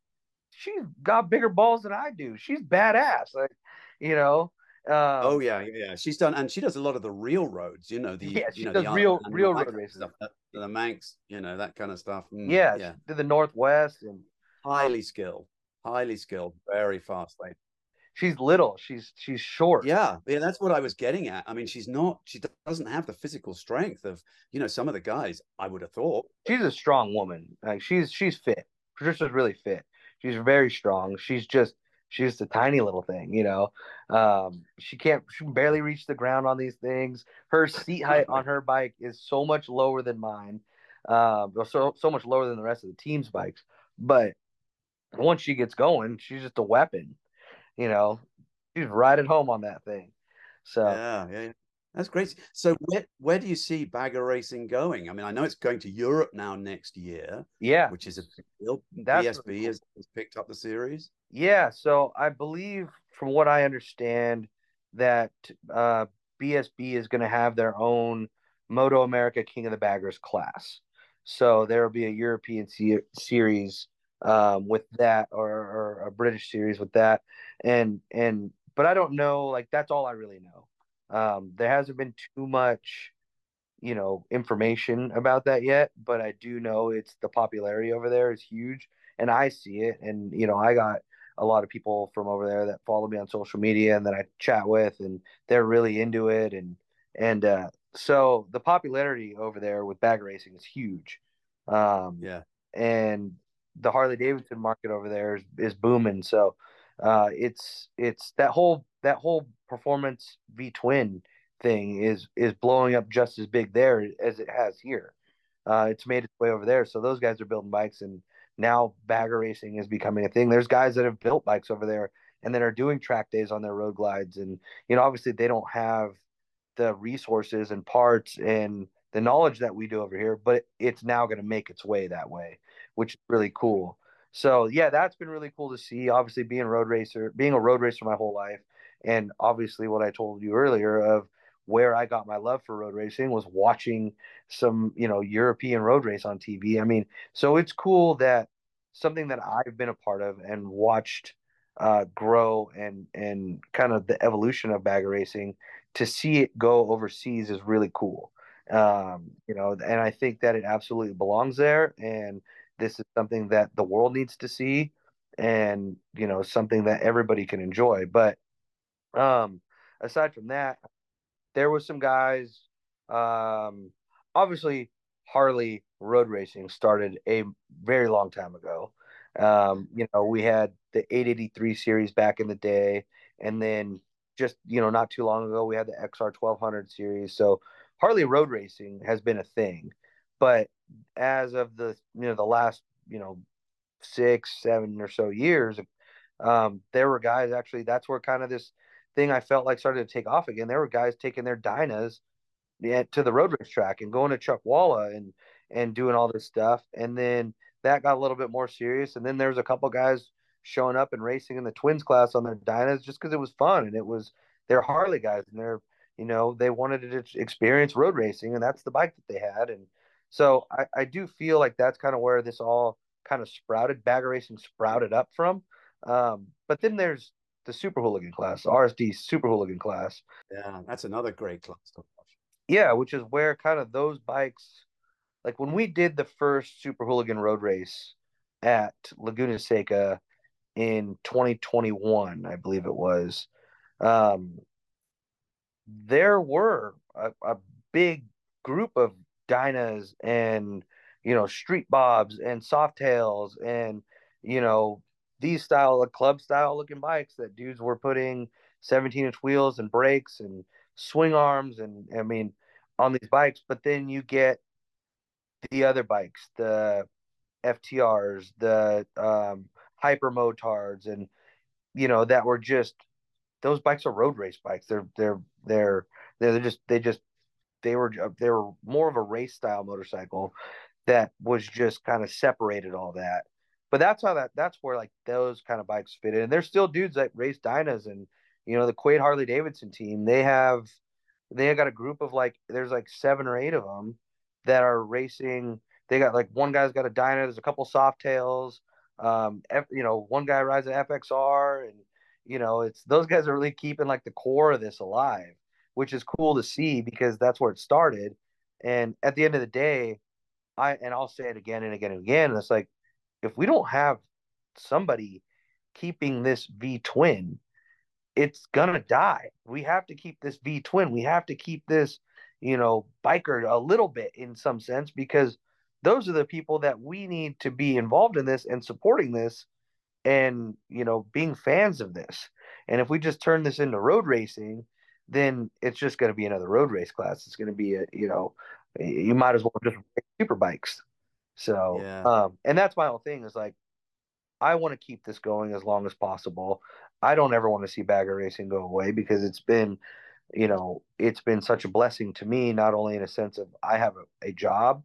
she's got bigger balls than I do. She's badass. Like, you know. Um, oh yeah, yeah. She's done, and she does a lot of the real roads. You know, the Yeah, she you know, does the real- real road races. stuff, the, the Manx, you know, that kind of stuff. Mm, yeah, yeah. did the Northwest, and Highly skilled, highly skilled, very fast lady. she's little. She's she's short. Yeah, yeah, that's what I was getting at. I mean, she's not, she doesn't have the physical strength of, you know, some of the guys. I would have thought. she's a strong woman. Like she's she's fit. Patricia's really fit. She's very strong. She's just she's just a tiny little thing, you know. Um, she can't she can barely reach the ground on these things. Her seat height on her bike is so much lower than mine. um, so so much lower than the rest of the team's bikes. But once she gets going, she's just a weapon. You know, she's right at home on that thing. So yeah, yeah, that's great. So where where do you see bagger racing going? I mean, I know it's going to Europe now next year. Yeah, which is a big deal. BSB has, has picked up the series. Yeah, so I believe, from what I understand, that uh, BSB is going to have their own Moto America King of the Baggers class. So there will be a European se- series um, with that, or, or a British series with that, and and but I don't know. Like that's all I really know. Um, there hasn't been too much, you know, information about that yet, but I do know it's the popularity over there is huge, and I see it. And you know, I got a lot of people from over there that follow me on social media and that I chat with, and they're really into it. And and uh, so the popularity over there with bag racing is huge. Um, yeah, and the Harley Davidson market over there is, is booming. So uh, it's it's that whole that whole performance V twin thing is is blowing up just as big there as it has here. Uh, it's made its way over there. So those guys are building bikes and now bagger racing is becoming a thing. There's guys that have built bikes over there and that are doing track days on their road glides. And, you know, obviously they don't have the resources and parts and the knowledge that we do over here, but it's now going to make its way that way, which is really cool. So yeah, that's been really cool to see. Obviously being road racer, being a road racer my whole life. And obviously what I told you earlier of where I got my love for road racing was watching some, you know, European road race on TV. I mean, so it's cool that something that I've been a part of and watched uh, grow and and kind of the evolution of bagger racing to see it go overseas is really cool. Um, you know, and I think that it absolutely belongs there. And this is something that the world needs to see, and you know, something that everybody can enjoy. But um, aside from that, there was some guys. Um, obviously, Harley road racing started a very long time ago. Um, you know, we had the 883 series back in the day, and then just you know, not too long ago, we had the XR 1200 series. So Harley road racing has been a thing, but as of the you know the last you know six, seven or so years, um, there were guys actually. That's where kind of this thing I felt like started to take off again. There were guys taking their Dynas to the road race track and going to Chuckwalla and and doing all this stuff. And then that got a little bit more serious. And then there was a couple guys showing up and racing in the twins class on their Dynas just because it was fun and it was they're Harley guys and they're you know they wanted to experience road racing and that's the bike that they had and so I, I do feel like that's kind of where this all kind of sprouted bagger racing sprouted up from um, but then there's the super hooligan class, the RSD super hooligan class. Yeah, that's another great class to watch. Yeah, which is where kind of those bikes, like when we did the first super hooligan road race at Laguna Seca in 2021, I believe it was. Um, there were a, a big group of Dynas and you know street bobs and Softails and you know these style of club style looking bikes that dudes were putting 17 inch wheels and brakes and swing arms and I mean on these bikes, but then you get the other bikes, the FTRs, the um, hyper motards, and you know that were just those bikes are road race bikes. They're they're they're they're just they just they were they were more of a race style motorcycle that was just kind of separated all that but that's how that that's where like those kind of bikes fit in. And there's still dudes that race Dynas and you know the Quaid Harley Davidson team. They have they got a group of like there's like seven or eight of them that are racing. They got like one guy's got a Dyna. There's a couple Softails. Um, F, you know, one guy rides an FXR, and you know, it's those guys are really keeping like the core of this alive, which is cool to see because that's where it started. And at the end of the day, I and I'll say it again and again and again. And it's like if we don't have somebody keeping this V twin, it's gonna die. We have to keep this V twin. We have to keep this, you know, biker a little bit in some sense because those are the people that we need to be involved in this and supporting this and you know being fans of this. And if we just turn this into road racing, then it's just going to be another road race class. It's going to be a you know you might as well just super bikes. So, yeah. um, and that's my whole thing is like, I want to keep this going as long as possible. I don't ever want to see bagger racing go away because it's been, you know, it's been such a blessing to me, not only in a sense of I have a, a job,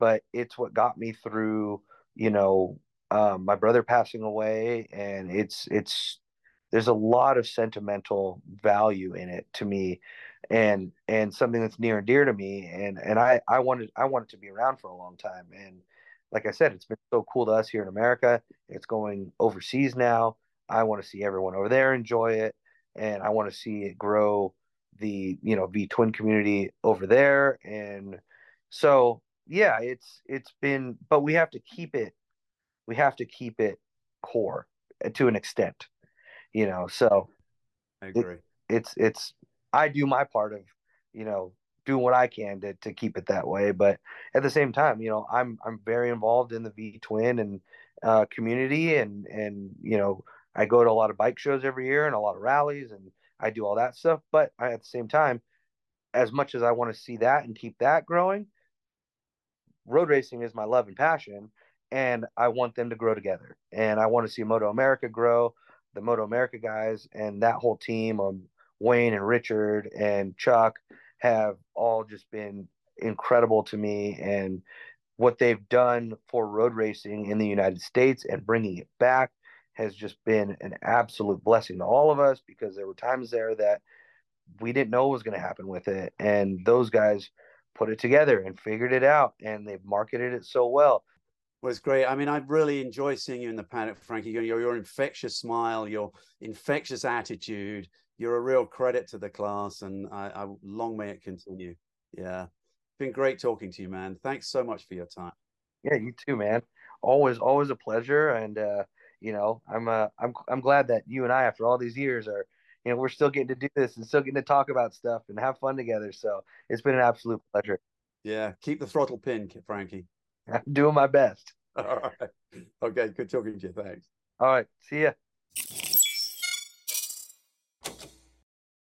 but it's what got me through, you know, um, my brother passing away. And it's, it's, there's a lot of sentimental value in it to me and and something that's near and dear to me and and I I wanted I wanted to be around for a long time and like I said it's been so cool to us here in America. It's going overseas now. I want to see everyone over there enjoy it and I want to see it grow the you know V twin community over there. And so yeah it's it's been but we have to keep it we have to keep it core uh, to an extent you know so i agree. it, it's it's i do my part of you know doing what i can to, to keep it that way but at the same time you know i'm i'm very involved in the v twin and uh, community and and you know i go to a lot of bike shows every year and a lot of rallies and i do all that stuff but I, at the same time as much as i want to see that and keep that growing road racing is my love and passion and i want them to grow together and i want to see moto america grow the Moto America guys and that whole team of Wayne and Richard and Chuck have all just been incredible to me and what they've done for road racing in the United States and bringing it back has just been an absolute blessing to all of us because there were times there that we didn't know what was going to happen with it and those guys put it together and figured it out and they've marketed it so well was great. I mean, I really enjoy seeing you in the paddock, Frankie. Your, your infectious smile, your infectious attitude. You're a real credit to the class, and I, I long may it continue. Yeah, been great talking to you, man. Thanks so much for your time. Yeah, you too, man. Always, always a pleasure. And uh, you know, I'm uh, I'm I'm glad that you and I, after all these years, are you know we're still getting to do this and still getting to talk about stuff and have fun together. So it's been an absolute pleasure. Yeah, keep the throttle pin, Frankie. I'm (laughs) doing my best. (laughs) All right. Okay. Good talking to you. Thanks. All right. See ya.